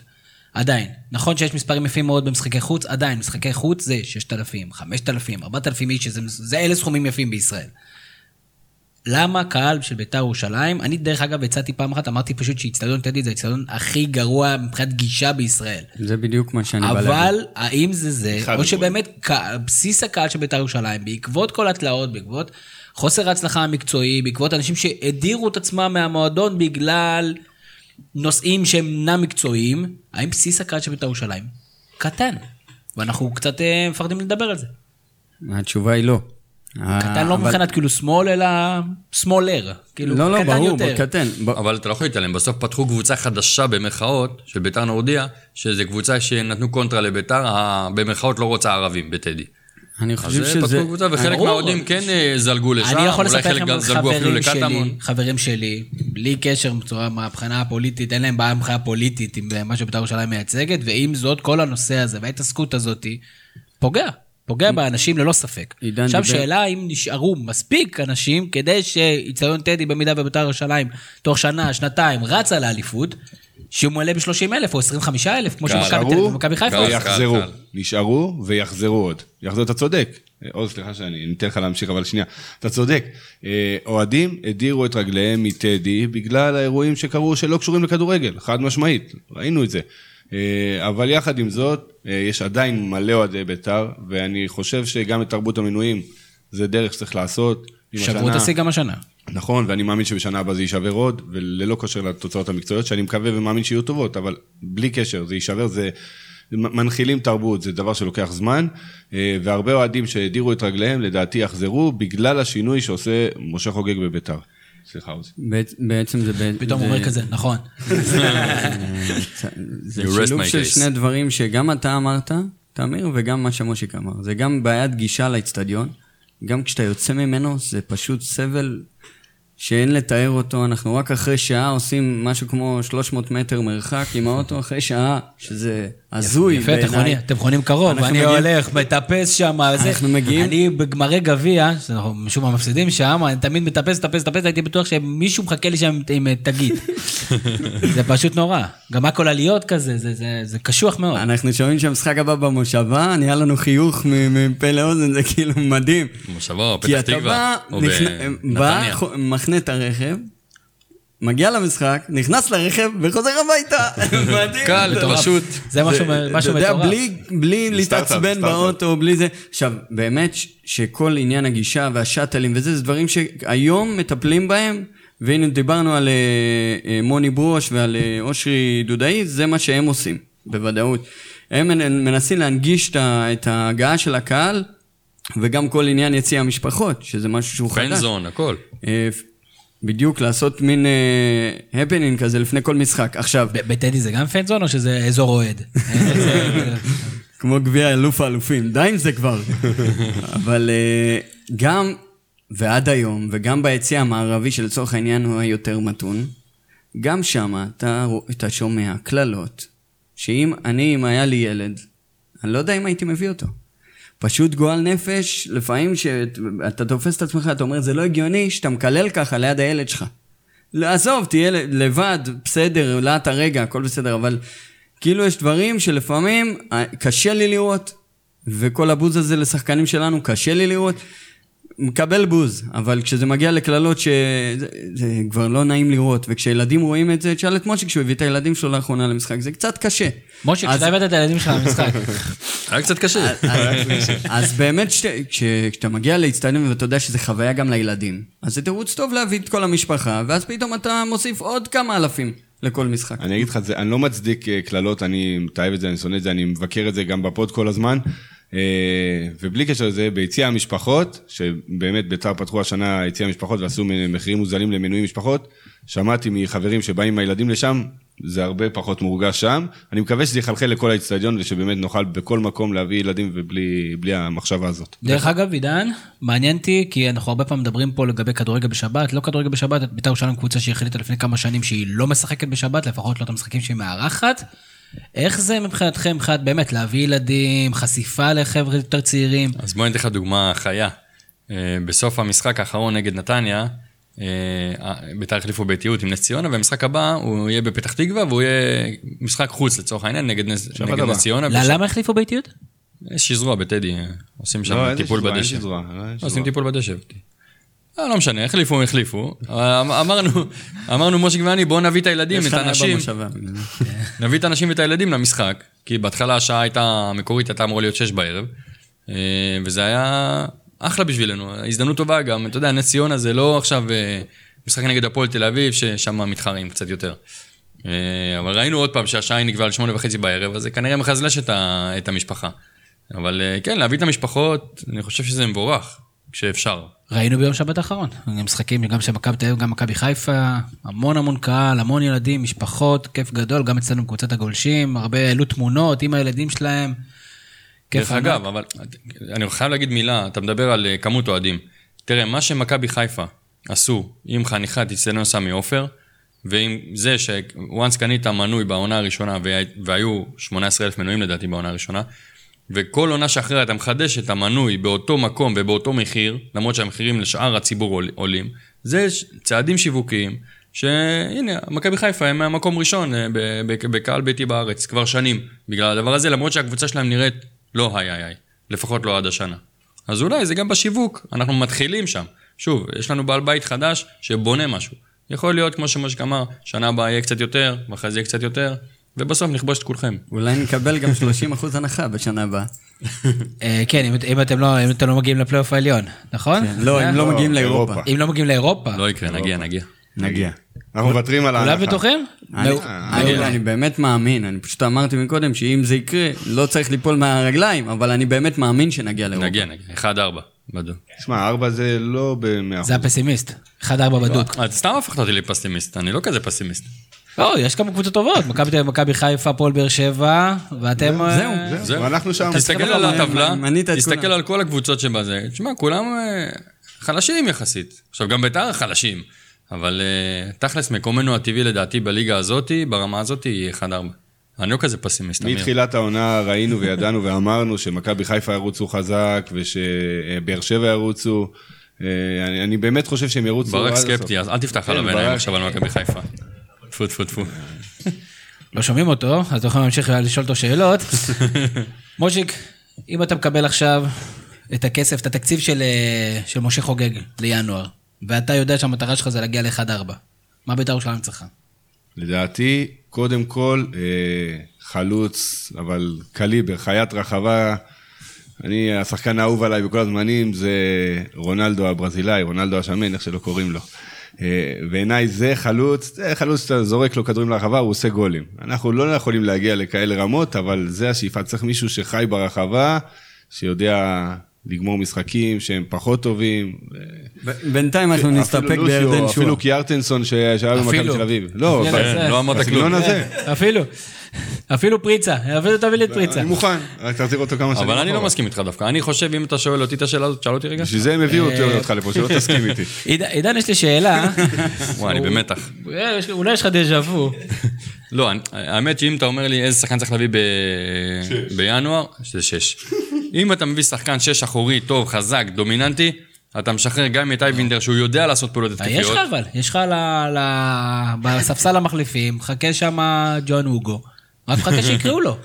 עדיין, נכון שיש מספרים יפים מאוד במשחקי חוץ, עדיין, משחקי חוץ זה 6,000, 5,000, 4,000 איש, שזה, זה אלה סכומים יפים בישראל. למה קהל של בית"ר ירושלים, אני דרך אגב הצעתי פעם אחת, אמרתי פשוט שאיצטדיון טדי זה האיצטדיון הכי גרוע מבחינת גישה בישראל. זה בדיוק מה שאני בא להגיד. אבל האם זה זה, או הגרועים. שבאמת בסיס הקהל של בית"ר ירושלים, בעקבות כל התלאות, בעקבות חוסר ההצלחה המקצועי, בעקבות אנשים שהדירו את עצמם מהמועדון בגלל נושאים שהם אינם מקצועיים, האם בסיס הקהל של בית"ר ירושלים קטן? ואנחנו קצת אה, מפחדים לדבר על זה. התשובה היא לא. קטן לא אבל- מבחינת כאילו שמאל, אלא שמאלר. כאילו, לא, לא, ברור. קטן. אבל אתה לא יכול להתעלם, בסוף פתחו קבוצה חדשה במרכאות, של ביתר נורדיה, שזו קבוצה שנתנו קונטרה לביתר, במרכאות לא רוצה ערבים בטדי. אני אז חושב זה שזה... פתחו קבוצה, וחלק. מהאוהדים כן אה, זלגו לשם, אני יכול אולי לספר חלק לכם גם על זלגו אפילו חברים לקטמון. שלי, חברים שלי, בלי קשר בצורה מהבחינה הפוליטית, אין להם בעיה מבחינה פוליטית עם מה שבית"ר ירושלים מייצגת, ועם זאת, כל הנושא הזה וההתעסקות הזאת, פוגע. פוגע באנשים ללא ספק. עכשיו שאלה אם נשארו מספיק אנשים כדי שאיצטדיון טדי במידה ובית"ר ירושלים תוך שנה, שנתיים, רצה לאליפות, שהוא מלא ב-30 אלף או 25 אלף, כמו. שמכבי תל אביב ומכבי חיפה. ויחזרו. נשארו ויחזרו עוד. יחזור, אתה צודק. אה, עוז, סליחה שאני אני אתן לך להמשיך, אבל שנייה. אתה צודק. אה, אוהדים הדירו את רגליהם מטדי בגלל האירועים שקרו שלא קשורים לכדורגל, חד משמעית. ראינו את זה. אה, אבל יחד עם זאת, יש עדיין מלא אוהדי בית"ר, ואני חושב שגם את תרבות המינויים זה דרך שצריך לעשות. שברו את השיא גם השנה. נכון, ואני מאמין שבשנה הבאה זה יישבר עוד, וללא קשר לתוצאות המקצועיות, שאני מקווה ומאמין שיהיו טובות, אבל בלי קשר, זה יישבר, זה מנחילים תרבות, זה דבר שלוקח זמן, אה, והרבה אוהדים שהדירו את רגליהם, לדעתי יחזרו, בגלל השינוי שעושה משה חוגג בביתר. סליחה, עוזי. בעצ- בעצם זה... פתאום אומר כזה, נכון. זה שילוב של. שני דברים שגם אתה אמרת, תמיר, וגם מה שמושיק אמר. זה גם בעיית גישה לאצטדיון, גם כשאתה יוצא ממנו, זה פשוט סבל שאין לתאר אותו. אנחנו רק אחרי שעה עושים משהו כמו 300 מטר מרחק עם האוטו, אחרי שעה, שזה הזוי יפה, אתם חונים- אתם חונים קרוב, ואני מגיעים- הולך, מטפס שם, וזה. אנחנו מגיעים- אני בגמרי גביע, שאנחנו משום מה מפסידים שם, אני תמיד מטפס, מטפס, מטפס, הייתי בטוח שמישהו מחכה לי שם עם- אה, תגית. זה פשוט נורא. גם הכל עליות כזה, זה- זה- זה קשוח מאוד. אנחנו שומעים שהמשחק הבא במושבה, נהיה לנו חיוך מ- מפה לאוזן, זה כאילו מדהים. מושבה, כי פתח אתה תקווה, בא, או נכנ- בא, בנתניה. חו- מחנה את הרכב, מגיע למשחק, נכנס לרכב וחוזר הביתה. מדהים. קל, מטורף. פשוט. זה משהו משהו אתה יודע, מטורף. בלי, להתעצבן. באוטו, בלי זה. עכשיו, באמת שכל עניין הגישה והשאטלים וזה, זה דברים שהיום מטפלים בהם, והנה דיברנו על אה, אה, מוני ברוש ועל אה, אושרי דודאי, זה מה שהם עושים, בוודאות. הם מנ- מנסים להנגיש את ההגעה של הקהל, וגם כל עניין יציע המשפחות, שזה משהו שהוא חדש. פנזון, הכל. אה, בדיוק, לעשות מין הפנינג כזה לפני כל משחק. עכשיו, בטדי זה גם פנזון או שזה אזור אוהד? כמו גביע אלוף האלופים, די עם זה כבר. אבל אה, גם, ועד היום, וגם ביציע המערבי, שלצורך העניין הוא היותר מתון, גם שם אתה, אתה שומע קללות, שאם אני, אם היה לי ילד, אני לא יודע אם הייתי מביא אותו. פשוט גועל נפש, לפעמים שאתה תופס את עצמך, אתה אומר, זה לא הגיוני שאתה מקלל ככה ליד הילד שלך. לא, עזוב, תהיה לבד, בסדר, לאט הרגע, הכל בסדר, אבל כאילו יש דברים שלפעמים קשה לי לראות, וכל הבוז הזה לשחקנים שלנו קשה לי לראות. מקבל בוז, אבל כשזה מגיע לקללות שזה זה כבר לא נעים לראות, וכשילדים רואים את זה, תשאל את משה כשהוא הביא את הילדים שלו לאחרונה למשחק, זה קצת קשה. משה, כשאתה הבאת את הילדים שלך למשחק, היה קצת קשה. אז באמת, כשאתה מגיע לאצטדיון ואתה יודע שזה חוויה גם לילדים, אז זה תירוץ טוב להביא את כל המשפחה, ואז פתאום אתה מוסיף עוד כמה אלפים לכל משחק. אני אגיד לך, זה- אני לא מצדיק אה, קללות, אני מתעב את זה, אני שונא את זה, אני מבקר את זה גם בפוד כל הזמן. אה, ובלי קשר לזה, ביציע המשפחות, שבאמת ביתר פתחו השנה יציע המשפחות ועשו מחירים מוזלים למנויים משפחות, שמעתי מחברים שבאים עם הילדים לשם, זה הרבה פחות מורגש שם. אני מקווה שזה יחלחל לכל האצטדיון ושבאמת נוכל בכל מקום להביא ילדים ובלי בלי המחשבה הזאת. דרך אגב, עידן, מעניין אותי, כי אנחנו הרבה פעמים מדברים פה לגבי כדורגל בשבת, לא כדורגל בשבת, בית"ר ירושלים קבוצה שהחליטה לפני כמה שנים שהיא לא משחקת בשבת, לפחות לא את המשחקים שהיא מארחת. איך זה מבחינתכם, מבחינת באמת להביא ילדים, חשיפה לחבר'ה יותר צעירים? אז בוא אני אתן לך דוגמה חיה. אה, בסוף המשחק האחרון נגד נתניה, אה, בית"ר החליפו באיטיות עם נס ציונה, והמשחק הבא הוא יהיה בפתח תקווה, והוא יהיה משחק חוץ לצורך העניין נגד נס נגד הבא. נס ציונה. לא, למה החליפו באיטיות? יש שזרוע בטדי, אה, עושים שם לא, איזה טיפול שזרוע, אין בדשא. שזרוע, לא, אין עושים שזרוע. טיפול בדשא. אה, לא משנה, החליפו, החליפו. אמ- אמרנו, אמרנו משה ואני, בואו נביא את הילדים, את האנשים. נביא את האנשים ואת הילדים למשחק, כי בהתחלה השעה הייתה, המקורית הייתה אמורה להיות שש בערב, אה, וזה היה אחלה בשבילנו, הזדמנות טובה גם, אתה יודע, נס ציונה זה לא עכשיו אה, משחק נגד הפועל תל אביב, ששם מתחרים קצת יותר. אבל ראינו עוד פעם שהשעה היא נקבעה על שמונה וחצי בערב, אז זה כנראה מחזלש את, המשפחה. אבל כן, להביא את המשפחות, אני חושב שזה מבורך, כשאפשר. ראינו ביום שבת האחרון, משחקים גם של מכבי תל אביב, גם מכבי חיפה, המון המון קהל, המון ילדים, משפחות, כיף גדול, גם אצלנו בקבוצת הגולשים, הרבה העלו תמונות עם הילדים שלהם. כיף דרך ענק. אגב, אבל אני חייב להגיד מילה, אתה מדבר על אה, כמות אוהדים. תראה, מה שמכבי חיפה עשו עם חניכת אצטדיון סמי עופר, ועם זה ש-once קנית מנוי בעונה הראשונה, וה- והיו 18,000 מנויים לדעתי בעונה הראשונה, וכל עונה שאחריה אתה מחדש את המנוי באותו מקום ובאותו מחיר, למרות שהמחירים לשאר הציבור עול- עולים, זה צעדים שיווקיים, שהנה, מכבי חיפה הם מהמקום ראשון אה, בקהל ביתי בארץ, כבר שנים, בגלל הדבר הזה, למרות שהקבוצה שלהם נראית לא היי היי היי, לפחות לא עד השנה. אז אולי זה גם בשיווק, אנחנו מתחילים שם. שוב, יש לנו בעל בית חדש שבונה משהו. יכול להיות, כמו שמושק אמר, שנה הבאה יהיה קצת יותר, ואחרי זה יהיה קצת יותר, ובסוף נכבוש את כולכם. אולי נקבל גם 30% הנחה בשנה הבאה. אה, כן, אם, אם אתם לא, אם אתם לא מגיעים לפלייאוף העליון, נכון? לא, אה? אם לא מגיעים לאירופה. אירופה. אם לא מגיעים לאירופה. לא יקרה, נגיע, נגיע. נגיע. אנחנו מוותרים על ההנחה. כולם בטוחים? אני, מעו- אני, אני באמת מאמין, אני פשוט אמרתי מקודם שאם זה יקרה, לא צריך ליפול מהרגליים, אבל אני באמת מאמין שנגיע לאירופה. נגיע, נגיע. 1-4, בדיוק. שמע, ארבע זה לא במאה אחוז. זה הפסימיסט. 1-4 בדוק. אתה סתם הפכת אותי לפסימיסט, אני לא כזה פסימיסט. לא, יש כמה קבוצות טובות. מכבי תל אביב, מכבי חיפה, הפועל באר שבע, ואתם... זהו, אה, זהו. אנחנו שם. תסתכל על הטבלה, תסתכל. על כל הקבוצות שבזה. תשמע, כולם אה, חלשים יחסית. עכשיו, גם בית"ר חלשים, אבל אה, תכלס, מקומנו הטבעי לדעתי בליגה הזאתי, ברמה הזאתי, היא 1-4. אני לא כזה פסימיסט, אמיר. מתחילת העונה ראינו וידענו ואמרנו שמכבי חיפה ירוצו חזק ושבאר שבע ירוצו. אני, באמת חושב שהם ירוצו ברק. סקפטי, אז אל תפתח כן, עליו עיניים ברק. עכשיו על מכבי חיפה. טפו טפו טפו. לא שומעים אותו, אז אתם יכולים להמשיך לשאול אותו שאלות. מושיק, אם אתה מקבל עכשיו את הכסף, את התקציב של, אה, של משה חוגג לינואר, ואתה יודע שהמטרה שלך זה להגיע ל-1-4, מה בית"ר ירושלים צריכה? לדעתי, קודם כל, אה, חלוץ, אבל קליבר, חיית רחבה. אני, השחקן האהוב עליי בכל הזמנים זה רונלדו הברזילאי, רונלדו השמן, איך שלא קוראים לו. אה, בעיניי זה חלוץ, זה חלוץ שאתה זורק לו כדורים לרחבה, הוא עושה גולים. אנחנו לא יכולים להגיע לכאלה רמות, אבל זה השאיפה. צריך מישהו שחי ברחבה, שיודע לגמור משחקים שהם פחות טובים. ב- בינתיים אנחנו נסתפק בירדן שועה. אפילו קיארטנסון שהיה במכבי. תל אביב. לא. לא אמרת בסגנון כלום. הזה. אפילו, אפילו פריצה, אפילו תביא לי את פריצה. אני מוכן, רק תחזיר אותו כמה שנים אבל אני לא. מסכים איתך דווקא. אני חושב, אם אתה שואל אותי את השאלה הזאת, שאל אותי רגע. בשביל זה הם הביאו אותי אותך לפה, שלא תסכים איתי. עידן- יש לי שאלה. וואי, אני במתח. אה, יש- אולי יש לך דז'ה וו. לא, האמת שאם אתה אומר לי איזה שחקן צריך להביא ב- בינואר, זה שש. אם אתה מביא שחקן שש אחורי, טוב, חזק, דומיננטי, אתה משחרר גם את אייבינדר שהוא יודע לעשות פעולות יש התקפיות. לך אבל, יש לך ל- ל- בספסל המחליפים, מחכה שם ג'ון אוגו. רק מחכה שיקראו לו.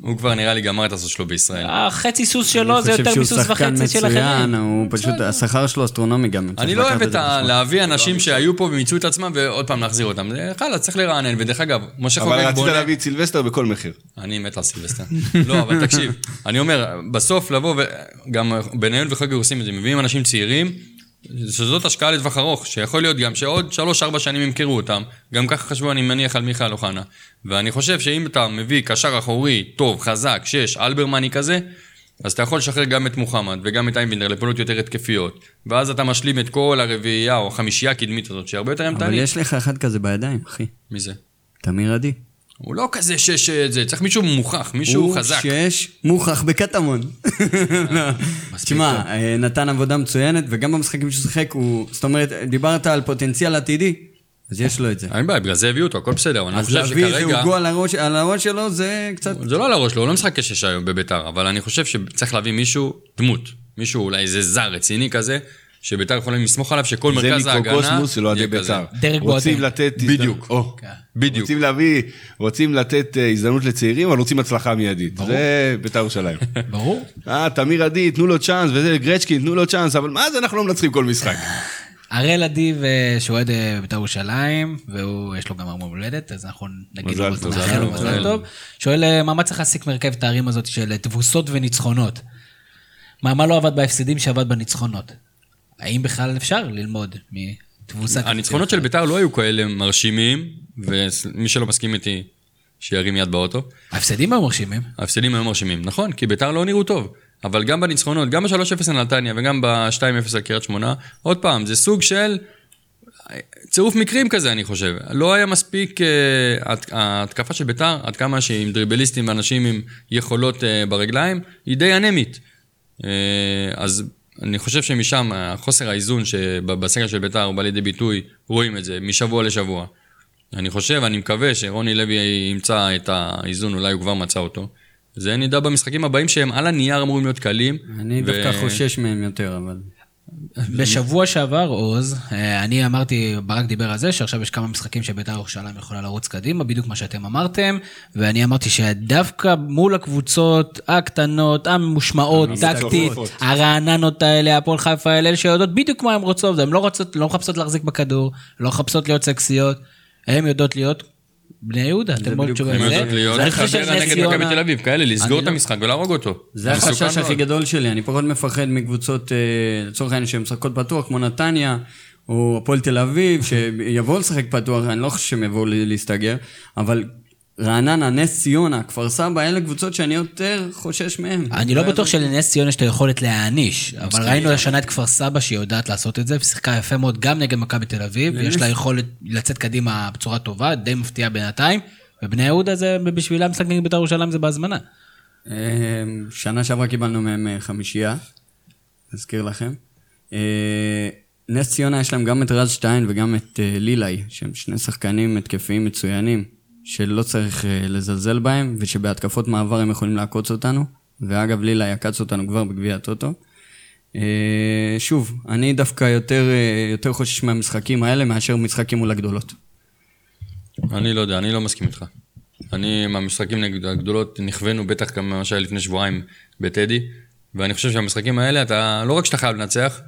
הוא כבר נראה לי גמר את הסוס שלו בישראל. החצי סוס שלו זה יותר מסוס וחצי של אני חושב שהוא שחקן מצוין, אחרים. הוא פשוט, השכר שלו אסטרונומי גם. אני לא אוהב את. להביא אנשים שהיו פה ומיצו את עצמם ועוד פעם להחזיר אותם. זה חלאס, צריך לרענן. ודרך אגב, משה אבל חוגג רצית בונה... להביא את סילבסטר בכל מחיר. אני מת על סילבסטר. לא, אבל תקשיב, אני אומר, בסוף לבוא, וגם בניון וחוגג עושים את זה, מביאים אנשים צעירים, שזאת השקעה לטווח ארוך, שיכול להיות גם שעוד 3-4 שנים ימכרו אותם, גם ככה חשבו, אני מניח, על מיכאל אוחנה. ואני חושב שאם אתה מביא קשר אחורי, טוב, חזק, שש, אלברמני כזה, אז אתה יכול לשחרר גם את מוחמד וגם את אייבינדר לפעולות יותר התקפיות, ואז אתה משלים את כל הרביעייה או החמישייה הקדמית הזאת, שהרבה יותר אבל אימתנית. יש לך אחד כזה בידיים, אחי. מי זה? תמיר עדי. הוא לא כזה שש, אה, זה, צריך מישהו מוכח, מישהו הוא חזק. שש, מוכח בקטמון. לא. תשמע. אה, נתן עבודה מצוינת, וגם במשחקים שהוא שיחק, הוא... זאת אומרת, דיברת על פוטנציאל עתידי, אז יש לו את זה. אין בעיה, בגלל זה הביאו אותו, הכל בסדר, אז להביא איזה. הוגו על הראש שלו, זה קצת... זה לא על הראש שלו, הוא לא משחק כשש היום בביתר, אבל אני חושב שצריך להביא מישהו, דמות, מישהו אולי איזה זר רציני כזה, שביתר יכולים לסמוך עליו שכל זה מרכז ההגנה... מיקרוקוסמוס של אוהדי יהיה כזה. בית"ר. רוצים. לתת... בדיוק. או, בדיוק. רוצים להביא, רוצים לתת אה, הזדמנות לצעירים, אבל רוצים הצלחה מיידית. זה בית"ר ירושלים. ברור. אה, תמיר עדי, תנו לו צ'אנס, וזה, גרצ'קין, תנו לו צ'אנס, אבל מה זה, אנחנו לא מנצחים כל משחק. הראל אדיב, אה, שהוא אוהד אה, בית"ר ירושלים, והוא, יש לו גם ארמון הולדת, אז אנחנו נגיד מזל לו טוב. נאחל לו מזל מזל טוב. טוב. שואל, מה צריך להסיק מרכבת הערים הזאת של תבוסות וניצחונות? מה מה לא עבד בהפסדים שעבד בניצחונות? האם בכלל אפשר ללמוד מתבוסה כזאת? הניצחונות של ביתר לא היו כאלה מרשימים, ומי שלא מסכים איתי, שירים יד באוטו. ההפסדים היו מרשימים. ההפסדים היו מרשימים, נכון, כי ביתר לא נראו טוב. אבל גם בניצחונות, גם ב-3-0 על נתניה וגם ב-2-0 על קריית שמונה, עוד פעם, זה סוג של צירוף מקרים כזה, אני חושב. לא היה מספיק, אה, הת- ההתקפה של ביתר, עד כמה שהיא עם דריבליסטים ואנשים עם יכולות אה, ברגליים, היא די אנמית. אה, אז אני חושב שמשם, חוסר האיזון שבסגל של ביתר בא לידי ביטוי, רואים את זה משבוע לשבוע. אני חושב, אני מקווה שרוני לוי ימצא את האיזון, אולי הוא כבר מצא אותו. זה נדע במשחקים הבאים שהם על הנייר אמורים להיות קלים. אני ו- דווקא חושש מהם יותר, אבל... בשבוע שעבר, עוז, אה, אני אמרתי, ברק דיבר על זה, שעכשיו יש כמה משחקים שבית"ר ירושלים יכולה לרוץ קדימה, בדיוק מה שאתם אמרתם, ואני אמרתי שדווקא מול הקבוצות הקטנות, הממושמעות, טקטית, הרעננות האלה, הפועל חיפה האלה, אלה שיודעות בדיוק מה הן רוצות, הן לא רוצות, לא מחפשות להחזיק בכדור, לא מחפשות להיות סקסיות, הן יודעות להיות בני יהודה, אתם מאוד חושב חדרה שנס נגד מכבי תל אביב, כאלה, לסגור את לא- המשחק ולהרוג אותו. זה החשש. הכי גדול שלי, אני פחות מפחד מקבוצות, אה, לצורך העניין, שהן משחקות פתוח, כמו נתניה, או הפועל תל אביב, שיבואו לשחק פתוח, אני לא חושב שהם יבואו להסתגר, אבל רעננה, נס ציונה, כפר סבא, אלה קבוצות שאני יותר חושש מהן. אני לא בטוח שלנס ציונה יש את היכולת להעניש, אבל ראינו השנה את כפר סבא שהיא יודעת לעשות את זה, ושיחקה יפה מאוד גם נגד מכבי תל אביב, ויש לה יכולת לצאת קדימה בצורה טובה, די מפתיעה בינתיים, ובני יהודה זה בשבילם משחק נגד בית"ר ירושלים זה בהזמנה. אה, שנה שעברה קיבלנו מהם אה, חמישייה, אזכיר לכם. אה, נס ציונה יש להם גם את רז שטיין וגם את אה, לילאי, שהם שני שחקנים התקפיים מצוינים, שלא צריך אה, לזלזל בהם, ושבהתקפות מעבר הם יכולים לעקוץ אותנו. ואגב, לילאי עקץ אותנו כבר בגביע הטוטו. אה, שוב, אני דווקא יותר, אה, יותר חושש מהמשחקים האלה מאשר משחקים מול הגדולות. אני לא יודע, אני לא מסכים איתך. אני, מהמשחקים נגד הגדולות, נכווינו בטח גם ממה שהיה לפני שבועיים בטדי, ואני חושב שהמשחקים האלה, אתה לא רק שאתה חייב לנצח,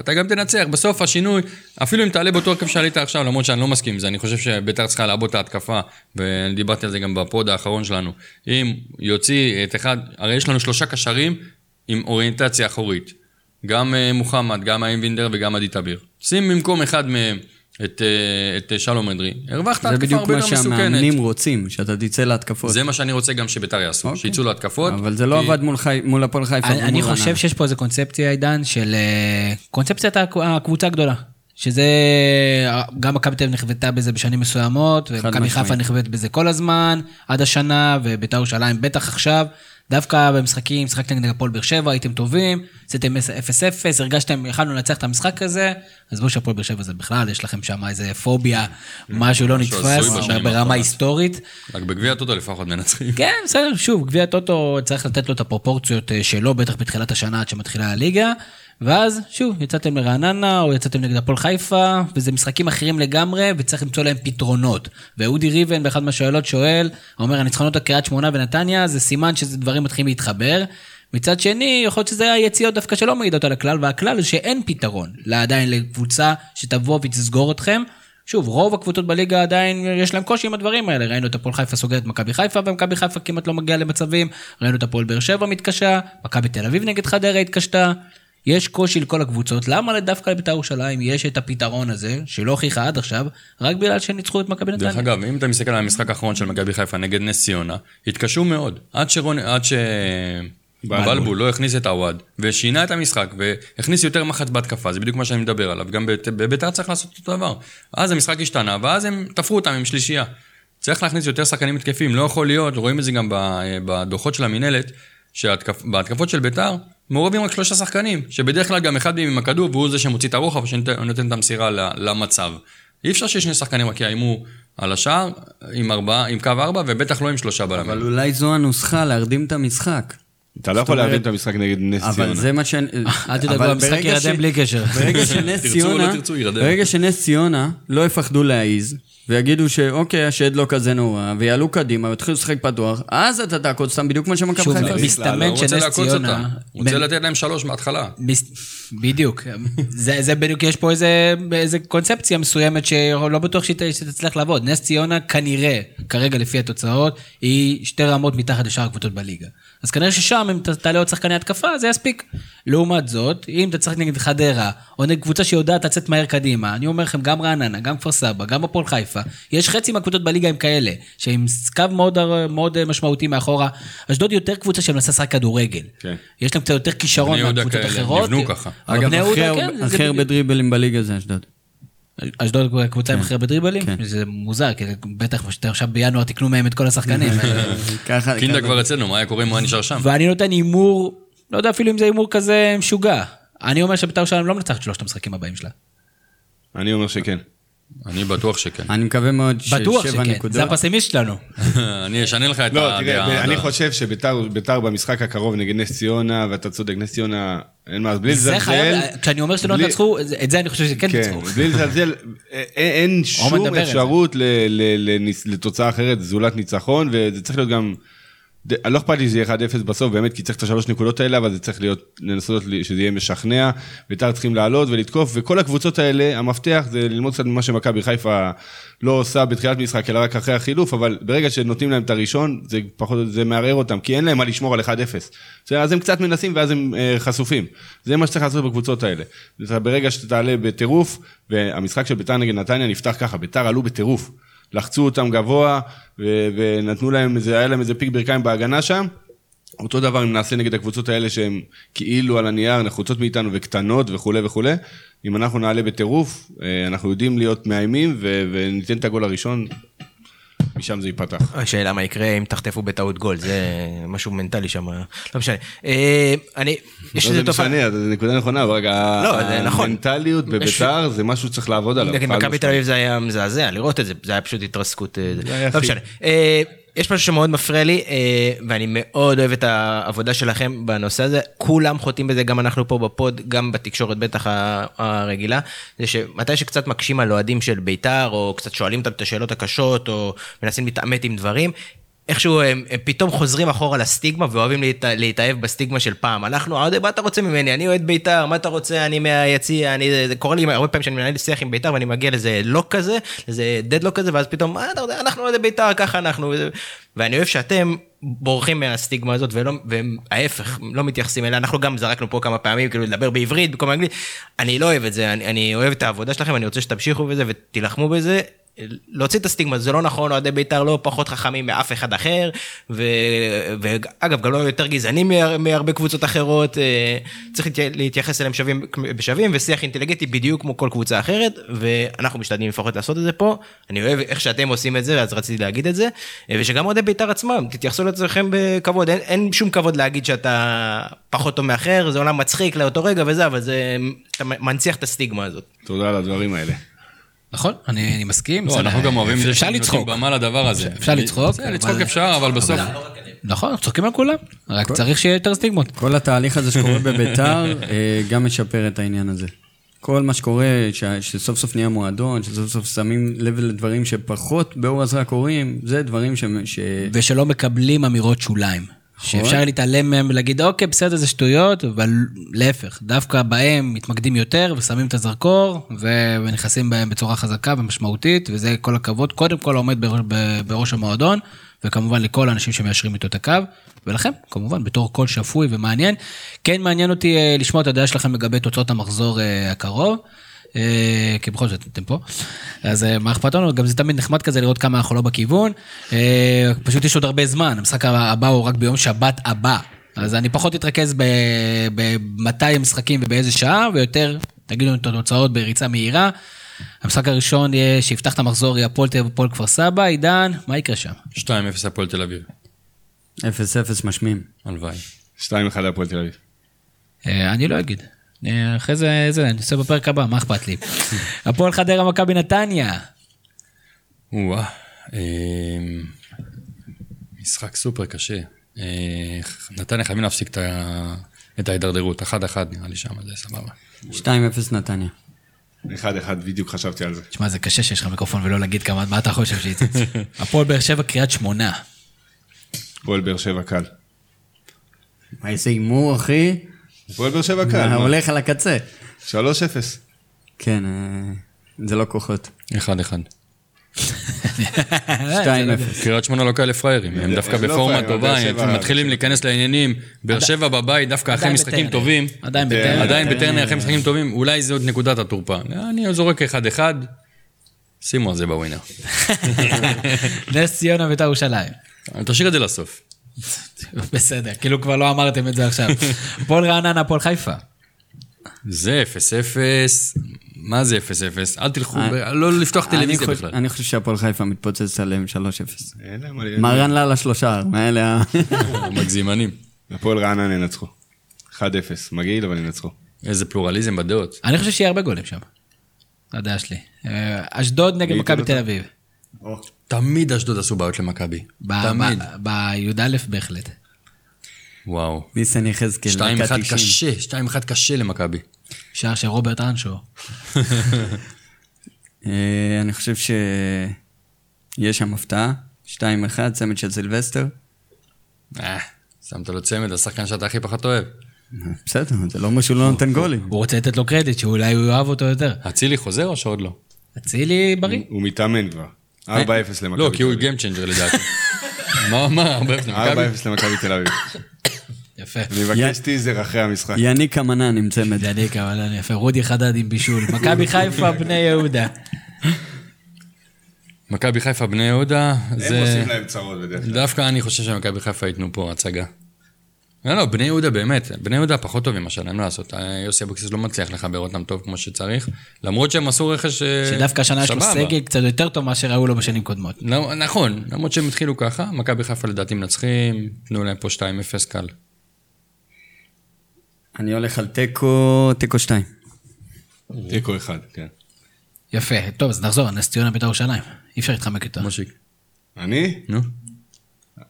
אתה גם תנצח. בסוף השינוי, אפילו אם תעלה באותו הרכב שעלית עכשיו, למרות שאני לא מסכים עם זה, אני חושב שביתר צריכה לעבוד את ההתקפה, ודיברתי על זה גם בפוד האחרון שלנו. אם יוציא את אחד, הרי יש לנו שלושה קשרים עם אוריינטציה אחורית. גם אה, מוחמד, גם האם וינדר וגם עדי תביר. שים במקום אחד מהם את, אה, את אה, שלום אדרי, הרווחת זה התקפה בדיוק הרבה מה יותר מסוכנת. שהמאמנים רוצים, שאתה תצא להתקפות. זה מה שאני רוצה גם שביתר יעשו, אוקיי. שיצאו להתקפות. אבל זה לא כי- עבד מול, חי... מול הפועל חיפה אני, אני. חושב שיש פה איזה קונספציה, עידן, של אה, קונספציית הק- הקבוצה הגדולה. שזה, גם מכבי תל אביב נכוותה בזה בשנים מסוימות, ומכבי. חיפה נכווית בזה כל הזמן, עד השנה, ובית"ר ירושלים בטח עכשיו. דווקא במשחקים, משחקתם נגד הפועל באר שבע, הייתם טובים, עשיתם 0-0, הרגשתם, יכלנו לנצח את המשחק הזה, אז בואו שהפועל באר שבע זה בכלל, יש לכם שם איזה פוביה, משהו לא משהו הזוי נתפס, ברמה. היסטורית. רק בגביע הטוטו לפחות מנצחים. כן, בסדר, שוב, גביע הטוטו צריך לתת לו את הפרופורציות אה, שלו, בטח בתחילת השנה עד שמתחילה הליגה, ואז שוב, יצאתם לרעננה, או יצאתם נגד הפועל חיפה, וזה משחקים אחרים לגמרי, וצריך למצוא להם פתרונות. ואודי ריבן באחד מהשאלות שואל, אומר, הניצחונות על קריית שמונה ונתניה, זה סימן שזה דברים מתחילים להתחבר. מצד שני, יכול להיות שזה היציאות דווקא שלא מעידות על הכלל, והכלל זה שאין פתרון עדיין לקבוצה שתבוא ותסגור אתכם. שוב, רוב הקבוצות בליגה עדיין יש להם קושי עם הדברים האלה. ראינו את הפועל חיפה סוגרת מכבי חיפה, ומכבי חיפה כמעט לא מגיעה למצבים. ראינו את הפועל באר שבע מתקשה, מכבי תל אביב נגד חדרה התקשתה. יש קושי לכל הקבוצות, למה דווקא לבית"ר ירושלים יש את הפתרון הזה, שלא הוכיחה עד עכשיו, רק בגלל שניצחו את מכבי נתניה? דרך אגב, אם אתה מסתכל על המשחק האחרון של מכבי חיפה נגד נס ציונה, התקשו מאוד. עד שרון, עד ש... בלבול לא הכניס את עווד, ושינה את המשחק, והכניס יותר מחץ בהתקפה, זה בדיוק מה שאני מדבר עליו. גם בית- בביתר צריך לעשות אותו דבר. אז המשחק השתנה, ואז הם תפרו אותם עם שלישייה. צריך להכניס יותר שחקנים התקפים, לא יכול להיות, רואים את זה גם ב- בדוחות של המינהלת, שבהתקפות של ביתר מעורבים רק שלושה שחקנים, שבדרך כלל גם אחד מהם עם הכדור, והוא זה שמוציא את הרוחב ושנותן את המסירה ל- למצב. אי אפשר ששני שחקנים רק יאיימו על השער עם, ארבעה, עם קו ארבע, ובטח לא עם שלושה בלמים. אבל אולי זו הנוסחה להרדים את המשחק. אתה לא יכול להבין את המשחק נגד נס ציונה. אבל זה מה ש... אל תדאגו, המשחק ברגע ירדם בלי קשר. ברגע שנס תרצו או לא ציונה, תרצו, ירדם. ברגע שנס ציונה לא יפחדו להעיז, ויגידו שאוקיי, השד לא כזה נורא, ויעלו קדימה, ויתחילו לשחק פתוח, אז אתה תעקוץ אותם בדיוק כמו שמכבי שוב, חיפה הוא עושים. מסתמן לא שנס לעקוץ ציונה... אותם. הוא רוצה לתת להם שלוש מההתחלה. בדיוק, זה, זה בדיוק, יש פה איזה, קונספציה מסוימת שלא בטוח שתצליח לעבוד. נס ציונה כנראה, כרגע לפי התוצאות, היא שתי רמות מתחת לשאר הקבוצות בליגה. אז כנראה ששם, אם ת- תעלה עוד שחקני התקפה, זה יספיק. לעומת זאת, אם אתה צריך נגד חדרה, או נגד קבוצה שיודעת לצאת מהר קדימה, אני אומר לכם, גם רעננה, גם כפר סבא, גם הפועל חיפה, יש חצי מהקבוצות בליגה הם כאלה, שעם קו מאוד, מאוד משמעותי מאחורה. אשדוד היא יותר קבוצה שמנסה לשחק כדורגל. כן. יש להם קצת יותר כישרון בני יהודה מהקבוצות כאלה, אחרות. נבנו ככה. אגב, הכי הרבה- כן, זה הכי הרבה דריבלים בליגה זה אשדוד. אשדוד קבוצה עם הכי הרבה דריבלים? כן. זה מוזר, כי בטח שאתם עכשיו בינואר תקנו מהם את כל השחקנים. ככה... קינדה כבר אצלנו, מה היה קורה אם הוא היה נשאר שם? ואני נותן הימור, לא יודע אפילו אם זה הימור כזה משוגע. אני אומר שבית"ר ירושלים לא מנצחת שלושת המשחקים הבאים שלה. אני אומר שכן. אני בטוח שכן. אני מקווה מאוד בטוח ששבע שכן, נקודות. זה הפסימיסט שלנו. אני אשנה לך את לא, הדעה. תראה, אני. חושב שביתר ביתר במשחק הקרוב נגד נס ציונה, ואתה צודק, נס ציונה, אין מה, בלי זה לזלזל. חייב, כשאני אומר שלא תנצחו, את זה אני חושב שכן כן, תנצחו. בלי לזלזל, אין- אין שום זה. אפשרות לתוצאה אחרת זולת ניצחון, וזה צריך להיות גם לא אכפת לי שזה יהיה 1-0 בסוף, באמת, כי צריך את השלוש נקודות האלה, אבל זה צריך להיות, לנסות שזה יהיה משכנע. בית"ר צריכים לעלות ולתקוף, וכל הקבוצות האלה, המפתח זה ללמוד קצת ממה שמכבי חיפה לא עושה בתחילת משחק, אלא רק אחרי החילוף, אבל ברגע שנותנים להם את הראשון, זה פחות, זה מערער אותם, כי אין להם מה לשמור על 1-0. בסדר, אז הם קצת מנסים ואז הם אה, חשופים. זה מה שצריך לעשות בקבוצות האלה. ברגע שאתה תעלה בטירוף, והמשחק של בית"ר נגד נתניה נפתח ככה, בית"ר עלו בטירוף. לחצו אותם גבוה, ו- ונתנו להם איזה, היה להם איזה פיק ברכיים בהגנה שם. אותו דבר אם נעשה נגד הקבוצות האלה שהן כאילו על הנייר נחוצות מאיתנו וקטנות וכולי וכולי. אם אנחנו נעלה בטירוף, אה, אנחנו יודעים להיות מאיימים ו- וניתן את הגול הראשון, משם זה ייפתח. השאלה מה יקרה אם תחטפו בטעות גול, זה משהו מנטלי שם, לא משנה. אה, אני, יש לא, איזה זה תופעה, משנה, זה נקודה נכונה, אבל רגע, לא, זה נכון. המנטליות בביתר זה משהו שצריך לעבוד עליו. נגד חד מכבי. תל אביב זה היה מזעזע, לראות את זה, זה היה פשוט התרסקות. אה, לא משנה. יש משהו שמאוד מפריע לי, אה, ואני מאוד אוהב את העבודה שלכם בנושא הזה. כולם חוטאים בזה, גם אנחנו פה בפוד, גם בתקשורת בטח הרגילה. זה שמתי שקצת מקשים על אוהדים של בית"ר, או קצת שואלים אותם את השאלות הקשות, או מנסים להתעמת עם דברים, איכשהו הם, הם פתאום חוזרים אחורה לסטיגמה ואוהבים להת, להתאהב בסטיגמה של פעם. אנחנו, האוהד, מה אתה רוצה ממני? אני אוהד בית"ר, מה אתה רוצה? אני מהיציע, אני, זה קורה לי הרבה פעמים שאני מנהל שיח עם בית"ר ואני מגיע לאיזה לוק כזה, לאיזה דדלוק כזה, ואז פתאום, מה אתה יודע, אנחנו אוהדי בית"ר, ככה אנחנו. ואני אוהב שאתם בורחים מהסטיגמה הזאת, ולא, וההפך, לא מתייחסים אליה. אנחנו גם זרקנו פה כמה פעמים, כאילו לדבר בעברית במקום אנגלית. אני לא אוהב את זה, אני, אני אוהב את העבודה שלכם, אני רוצה שתמשיכו בזה ותילחמו בזה. להוציא את הסטיגמה, זה לא נכון, אוהדי בית"ר לא פחות חכמים מאף אחד אחר, ו... ואגב, גם לא יותר גזענים מה- מהרבה קבוצות אחרות, אה, צריך להתי- להתייחס אליהם שווים בשווים, ושיח אינטליגנטי בדיוק כמו כל קבוצה אחרת, ואנחנו משתדלים לפחות לעשות את זה פה. אני אוהב איך שאתם עושים את זה, אז רציתי להגיד את זה, אה, ושגם אוהדי בית"ר עצמם, תתייחסו לעצמכם בכבוד, אין, אין שום כבוד להגיד שאתה פחות טוב מאחר, זה עולם מצחיק לאותו רגע וזה, אבל זה, אתה מנציח את הסטיגמה הזאת. תודה על הדברים האלה. נכון, אני אני מסכים. לא. אנחנו גם אוהבים את זה אפשר שנותנים לצחוק. במה לדבר הזה. אפשר לצחוק, לצחוק אבל- אפשר, אבל בסוף... נכון, אנחנו צוחקים על כולם, רק צריך שיהיה יותר סטיגמות. כל התהליך הזה שקורה בביתר אה, גם משפר את העניין הזה. כל מה שקורה, ש- שסוף סוף נהיה מועדון, שסוף סוף שמים לב לדברים שפחות באור הזרק קורים, זה דברים ש... ש... ושלא מקבלים אמירות שוליים. שאפשר להתעלם מהם ולהגיד, אוקיי, בסדר, זה שטויות, אבל להפך, דווקא בהם מתמקדים יותר ושמים את הזרקור ונכנסים בהם בצורה חזקה ומשמעותית, וזה כל הכבוד, קודם כל עומד בראש המועדון, וכמובן לכל האנשים שמיישרים איתו את הקו, ולכם, כמובן, בתור קול שפוי ומעניין. כן מעניין אותי אה, לשמוע את הדעה שלכם לגבי תוצאות המחזור אה, הקרוב. אה, כי בכל זאת אתם פה, אז אה, מה אכפת לנו? גם זה תמיד נחמד כזה לראות כמה אנחנו לא בכיוון. אה, פשוט יש עוד הרבה זמן, המשחק הבא הוא רק ביום שבת הבא. אז אני פחות אתרכז ב- במתי המשחקים ובאיזה שעה, ויותר תגידו לנו את התוצאות בריצה מהירה. המשחק הראשון יהיה, שיפתח את המחזור יהיה הפועל תל אביב הפועל כפר סבא, עידן, מה יקרה שם? 2-0 הפועל תל אביב. 0-0 משמים. הלוואי. 2-1 להפועל תל אביב. אני לא אגיד. אה, אחרי זה, זה, אני עושה בפרק הבא, מה אכפת לי? הפועל חדרה מכבי נתניה. או-אה. אה, משחק סופר קשה. אה, נתניה חייבים להפסיק את ההידרדרות. 1-1 נראה לי שם, זה סבבה. 2-0 נתניה. 1-1, בדיוק חשבתי על זה. תשמע, זה קשה שיש לך מיקרופון ולא להגיד כמה, מה אתה חושב שיצא? הפועל באר שבע, קריית שמונה. הפועל באר שבע קל. מה, איזה הימור, אחי? הפועל באר שבע קל. מה? הולך על הקצה. 3-0. כן, אה, זה לא כוחות. 1-1. 2-0. קריית שמונה לא כאלה פראיירים, הם דווקא הם לא בפורמה פראיירים, טובה, הם מתחילים להיכנס לעניינים. באר שבע בבית, דווקא אחרי משחקים. טובים, עדיין בטרנר. עדיין בטרנר אחרי משחקים טובים, אולי זה עוד נקודת התורפה. אני זורק 1-1, שימו על זה בווינר. נס ציונה בית"ר ירושלים. תשאיר את זה לסוף. בסדר, כאילו כבר לא אמרתם את זה עכשיו. הפועל רעננה, הפועל חיפה. זה 0-0, מה זה 0-0? אל תלכו, ב- לא לפתוח אני טלוויזיה בכלל. אני חושב שהפועל חיפה מתפוצץ עליהם 3-0. אין להם מה... מרן לאללה שלושה, מאלה ה... מגזימנים. הפועל רעננה ינצחו. 1-0, מגעיל אבל ינצחו. איזה פלורליזם בדעות. אני חושב שיהיה הרבה גולים שם. הדעה שלי. אה, אשדוד נגד מכבי תל אביב. תמיד אשדוד עשו בעיות למכבי. תמיד. בי"א בהחלט. וואו. ניסן יחזקאל, 2-1 דקה 90. קשה, 2-1 קשה למכבי. שער של רוברט אנשו. אה, אני חושב שיש שם הפתעה. 2-1, צמד של סילבסטר. אה, שמת לו צמד, השחקן שאתה הכי פחות אוהב. בסדר, זה לא אומר שהוא לא נותן גולים. הוא רוצה לתת לו קרדיט, שאולי הוא יאהב אותו יותר. אצילי חוזר או שעוד לא? אצילי בריא. הוא מתאמן כבר. 4-0 למכבי לא, כי הוא. Game Changer לדעתי. מה, מה, הרבה לפני מכבי? 4-0 למכבי תל אביב. יפה. אני מבקש טיזר אחרי המשחק. יניק אמנן עם צמד. יניק, אני יפה. רודי חדד עם בישול. מכבי חיפה, בני יהודה. מכבי חיפה בני יהודה, הם זה... עושים להם צרות בדרך כלל. דווקא אני חושב שמכבי חיפה ייתנו פה הצגה. לא, לא, בני יהודה באמת, בני יהודה פחות טובים השנה, אין מה לעשות. אה, יוסי אבוקסיס לא מצליח לחבר אותם טוב כמו שצריך, למרות שהם עשו רכש אה, שדווקא השנה יש לו סבבה. סגל קצת יותר טוב מאשר ראו לו בשנים קודמות. לא, נכון, למרות שהם התחילו ככה, מכבי חיפה לדעתי מנצחים, תנו להם פה 2-0 קל. אני הולך על תיקו, תיקו 2. תיקו אחד, כן. יפה. טוב, אז נחזור, נס ציונה בית"ר ירושלים. אי אפשר להתחמק איתו. מושיק. אני? נו.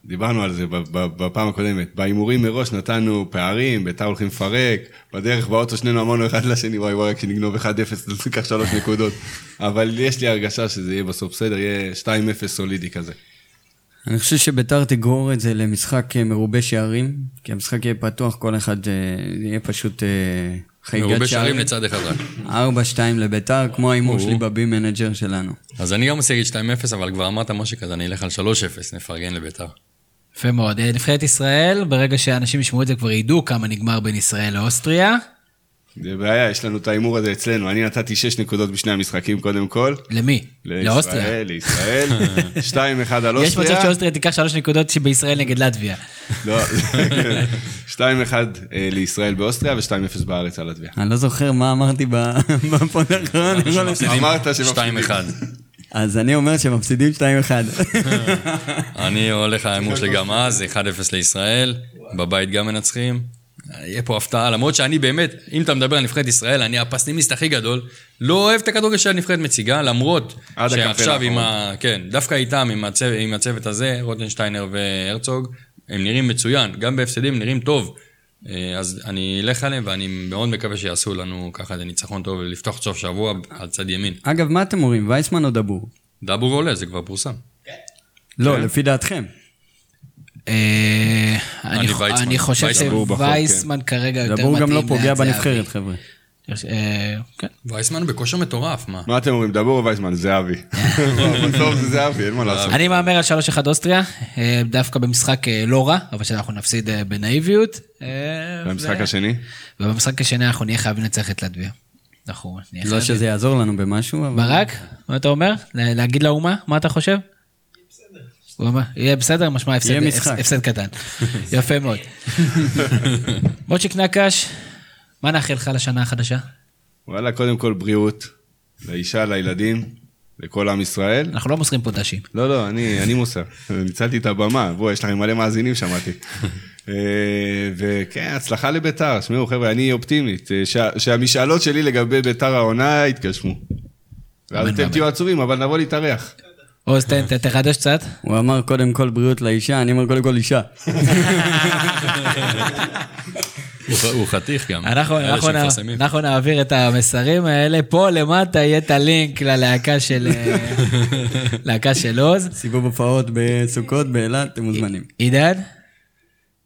דיברנו על זה ב- ב- בפעם הקודמת. בהימורים מראש נתנו פערים, ביתר הולכים לפרק, בדרך באוטו שנינו אמרנו אחד לשני, וואי וואי, כשנגנוב 1-0 אז ניקח שלוש נקודות. אבל יש לי הרגשה שזה יהיה בסוף בסדר, יהיה 2-0 סולידי כזה. אני חושב שביתר תגרור את זה למשחק אה, מרובה שערים, כי המשחק יהיה פתוח, כל אחד אה, יהיה פשוט אה, חגיגת מרובה שערים. שערים לצד אחד רק. 4-2 לביתר, כמו ההימור. שלי בבי מנג'ר שלנו. אז אני גם רוצה להגיד 2-0, אבל כבר אמרת מושיק, אז אני אלך על 3-0, נפרגן לביתר. יפה מאוד. אה, נבחרת ישראל, ברגע שאנשים ישמעו את זה כבר ידעו כמה נגמר בין ישראל לאוסטריה. זה בעיה, יש לנו את ההימור הזה אצלנו. אני נתתי 6 נקודות בשני המשחקים קודם כל. למי? לאוסטריה. לישראל, לישראל. 2-1 על יש מצב אוסטריה. שאוסטריה תיקח שלוש נקודות שבישראל נגד לטביה. לא, 2-1 אה, לישראל באוסטריה ו-2-0 בארץ על לטביה. אני לא זוכר מה אמרתי ב- בפוד האחרון. אני יכול לשים. אמרת שמפסידים. 2-1. אז אני אומר שמפסידים 2-1. אני הולך על ההימור שלי גם אז, 1-0 לישראל, בבית גם מנצחים. יהיה פה הפתעה, למרות שאני באמת, אם אתה מדבר על נבחרת ישראל, אני הפסנימיסט הכי גדול, לא אוהב את הכדורגל שהנבחרת מציגה, למרות שעכשיו עם. ה... כן, דווקא איתם, עם הצוות, עם הצוות הזה, רוטנשטיינר והרצוג, הם נראים מצוין, גם בהפסדים נראים טוב. אה, אז אני אלך עליהם, ואני מאוד מקווה שיעשו לנו ככה איזה ניצחון טוב ולפתוח את סוף שבוע על צד ימין. אגב, מה אתם אומרים, וייסמן או דבור? דאבור עולה, זה כבר פורסם. לא, לפי דעתכם. אה, אני חושב. דבור שווייסמן כרגע יותר מתאים דבור גם לא פוגע. בנבחרת, חבר'ה. אה, כן. וייסמן הוא בכושר מטורף, מה? מה אתם אומרים, דבור או וייסמן? זהבי. בסוף זה זהבי, אין מה לעשות. אני מהמר על 3-1 אוסטריה, אה, דווקא במשחק אה, לא רע, אבל שאנחנו נפסיד בנאיביות. ו- השני? ובמשחק השני אנחנו נהיה חייבים לנצח את לטביה. אנחנו נהיה לא חייבים. שזה יעזור לנו במשהו, אבל... ברק, מה אתה אומר? לה- להגיד לאומה? מה אתה חושב? הוא יהיה בסדר, משמע הפסד קטן. יפה מאוד. מוצ'יק נקש, מה נאחל לך לשנה החדשה? וואלה, קודם כל בריאות. לאישה, לילדים, לכל עם ישראל. אנחנו לא מוסרים פה דשים. לא, לא, אני, אני מוסר. ניצלתי את הבמה. בואו, יש לכם מלא מאזינים, שמעתי. אה, וכן, הצלחה לביתר. שמעו, חבר'ה, אני אופטימית. אה, שה- שהמשאלות שלי לגבי ביתר העונה יתגשמו. ואז אתם. תהיו עצובים, אבל נבוא להתארח. עוז, תן, ת- תחדש קצת. הוא אמר קודם כל בריאות לאישה, אני אומר קודם כל אישה. הוא- חתיך גם. אנחנו, נעביר את המסרים האלה, פה למטה יהיה את הלינק ללהקה של, אה, להקה של עוז. סיבוב הופעות בסוכות, באילת, אתם מוזמנים. עידן?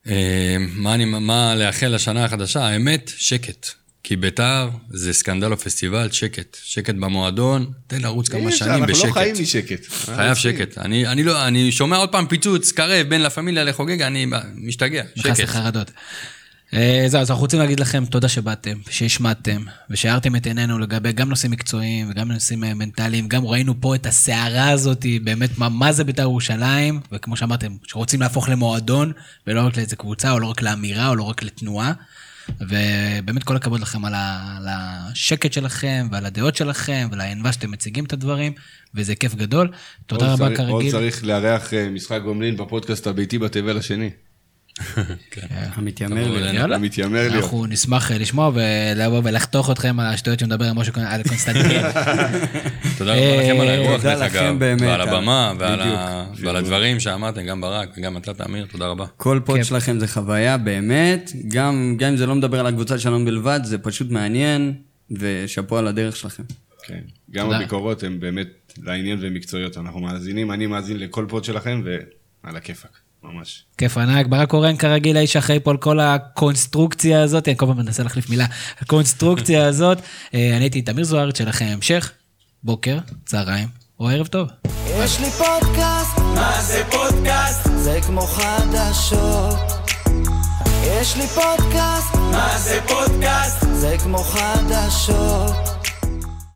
אה, מה אני- מה לאחל לשנה החדשה? האמת, שקט. כי ביתר זה סקנדל או פסטיבל, שקט. שקט במועדון, תן לרוץ כמה שנים אנחנו לא חיים בשקט. משקט. חייב שקט. אני אני לא, אני שומע עוד פעם פיצוץ, קרב, בין לה פמיליה לחוגג, אני משתגע. נכנס שקט. לחרדות. אה, זהו, אז אנחנו רוצים להגיד לכם תודה שבאתם, שהשמעתם, ושהארתם את עינינו לגבי גם נושאים מקצועיים וגם נושאים אה, מנטליים. גם ראינו פה את הסערה הזאת, באמת, מה, מה זה בית"ר ירושלים, וכמו שאמרתם, שרוצים להפוך למועדון, ולא רק לאיזה קבוצה, או לא רק לאמירה, או לא רק לתנועה. ובאמת כל הכבוד לכם על, ה, על השקט שלכם, ועל הדעות שלכם, ועל הענווה שאתם מציגים את הדברים, וזה כיף גדול. תודה עוד רבה צריך- עוד כרגיל. צריך לארח אה, משחק גומלין בפודקאסט הביתי בתבל השני. המתיימר תבואו לי. אלינו. יאללה. המתיימר להיות. אנחנו נשמח אה, לשמוע ולבוא ולחתוך אתכם על השטויות שמדבר על משה על קונסטנטין. תודה רבה לכם על האירוח, דרך אגב. ועל הבמה, ועל הדברים שאמרתם, גם ברק וגם אתה, תמיר, תודה רבה. כל pod כן. שלכם זה חוויה, באמת. גם גם אם זה לא מדבר על הקבוצה שלנו בלבד, זה פשוט מעניין, ושאפו על הדרך שלכם. כן. גם. הביקורות הן באמת לעניין ומקצועיות. אנחנו מאזינים, אני מאזין לכל pod שלכם, ועל הכיפאק. ממש. כיף ענק, ברק קורן כרגיל האיש אחראי פה על כל הקונסטרוקציה הזאת, אני כל פעם מנסה להחליף מילה, הקונסטרוקציה הזאת. אה, אני הייתי תמיר זוארץ, שיהיה לכם המשך, בוקר, צהריים או ערב טוב. יש לי פודקאסט, מה זה פודקאסט? זה כמו חדשות. יש לי פודקאסט, מה זה פודקאסט? זה כמו חדשות.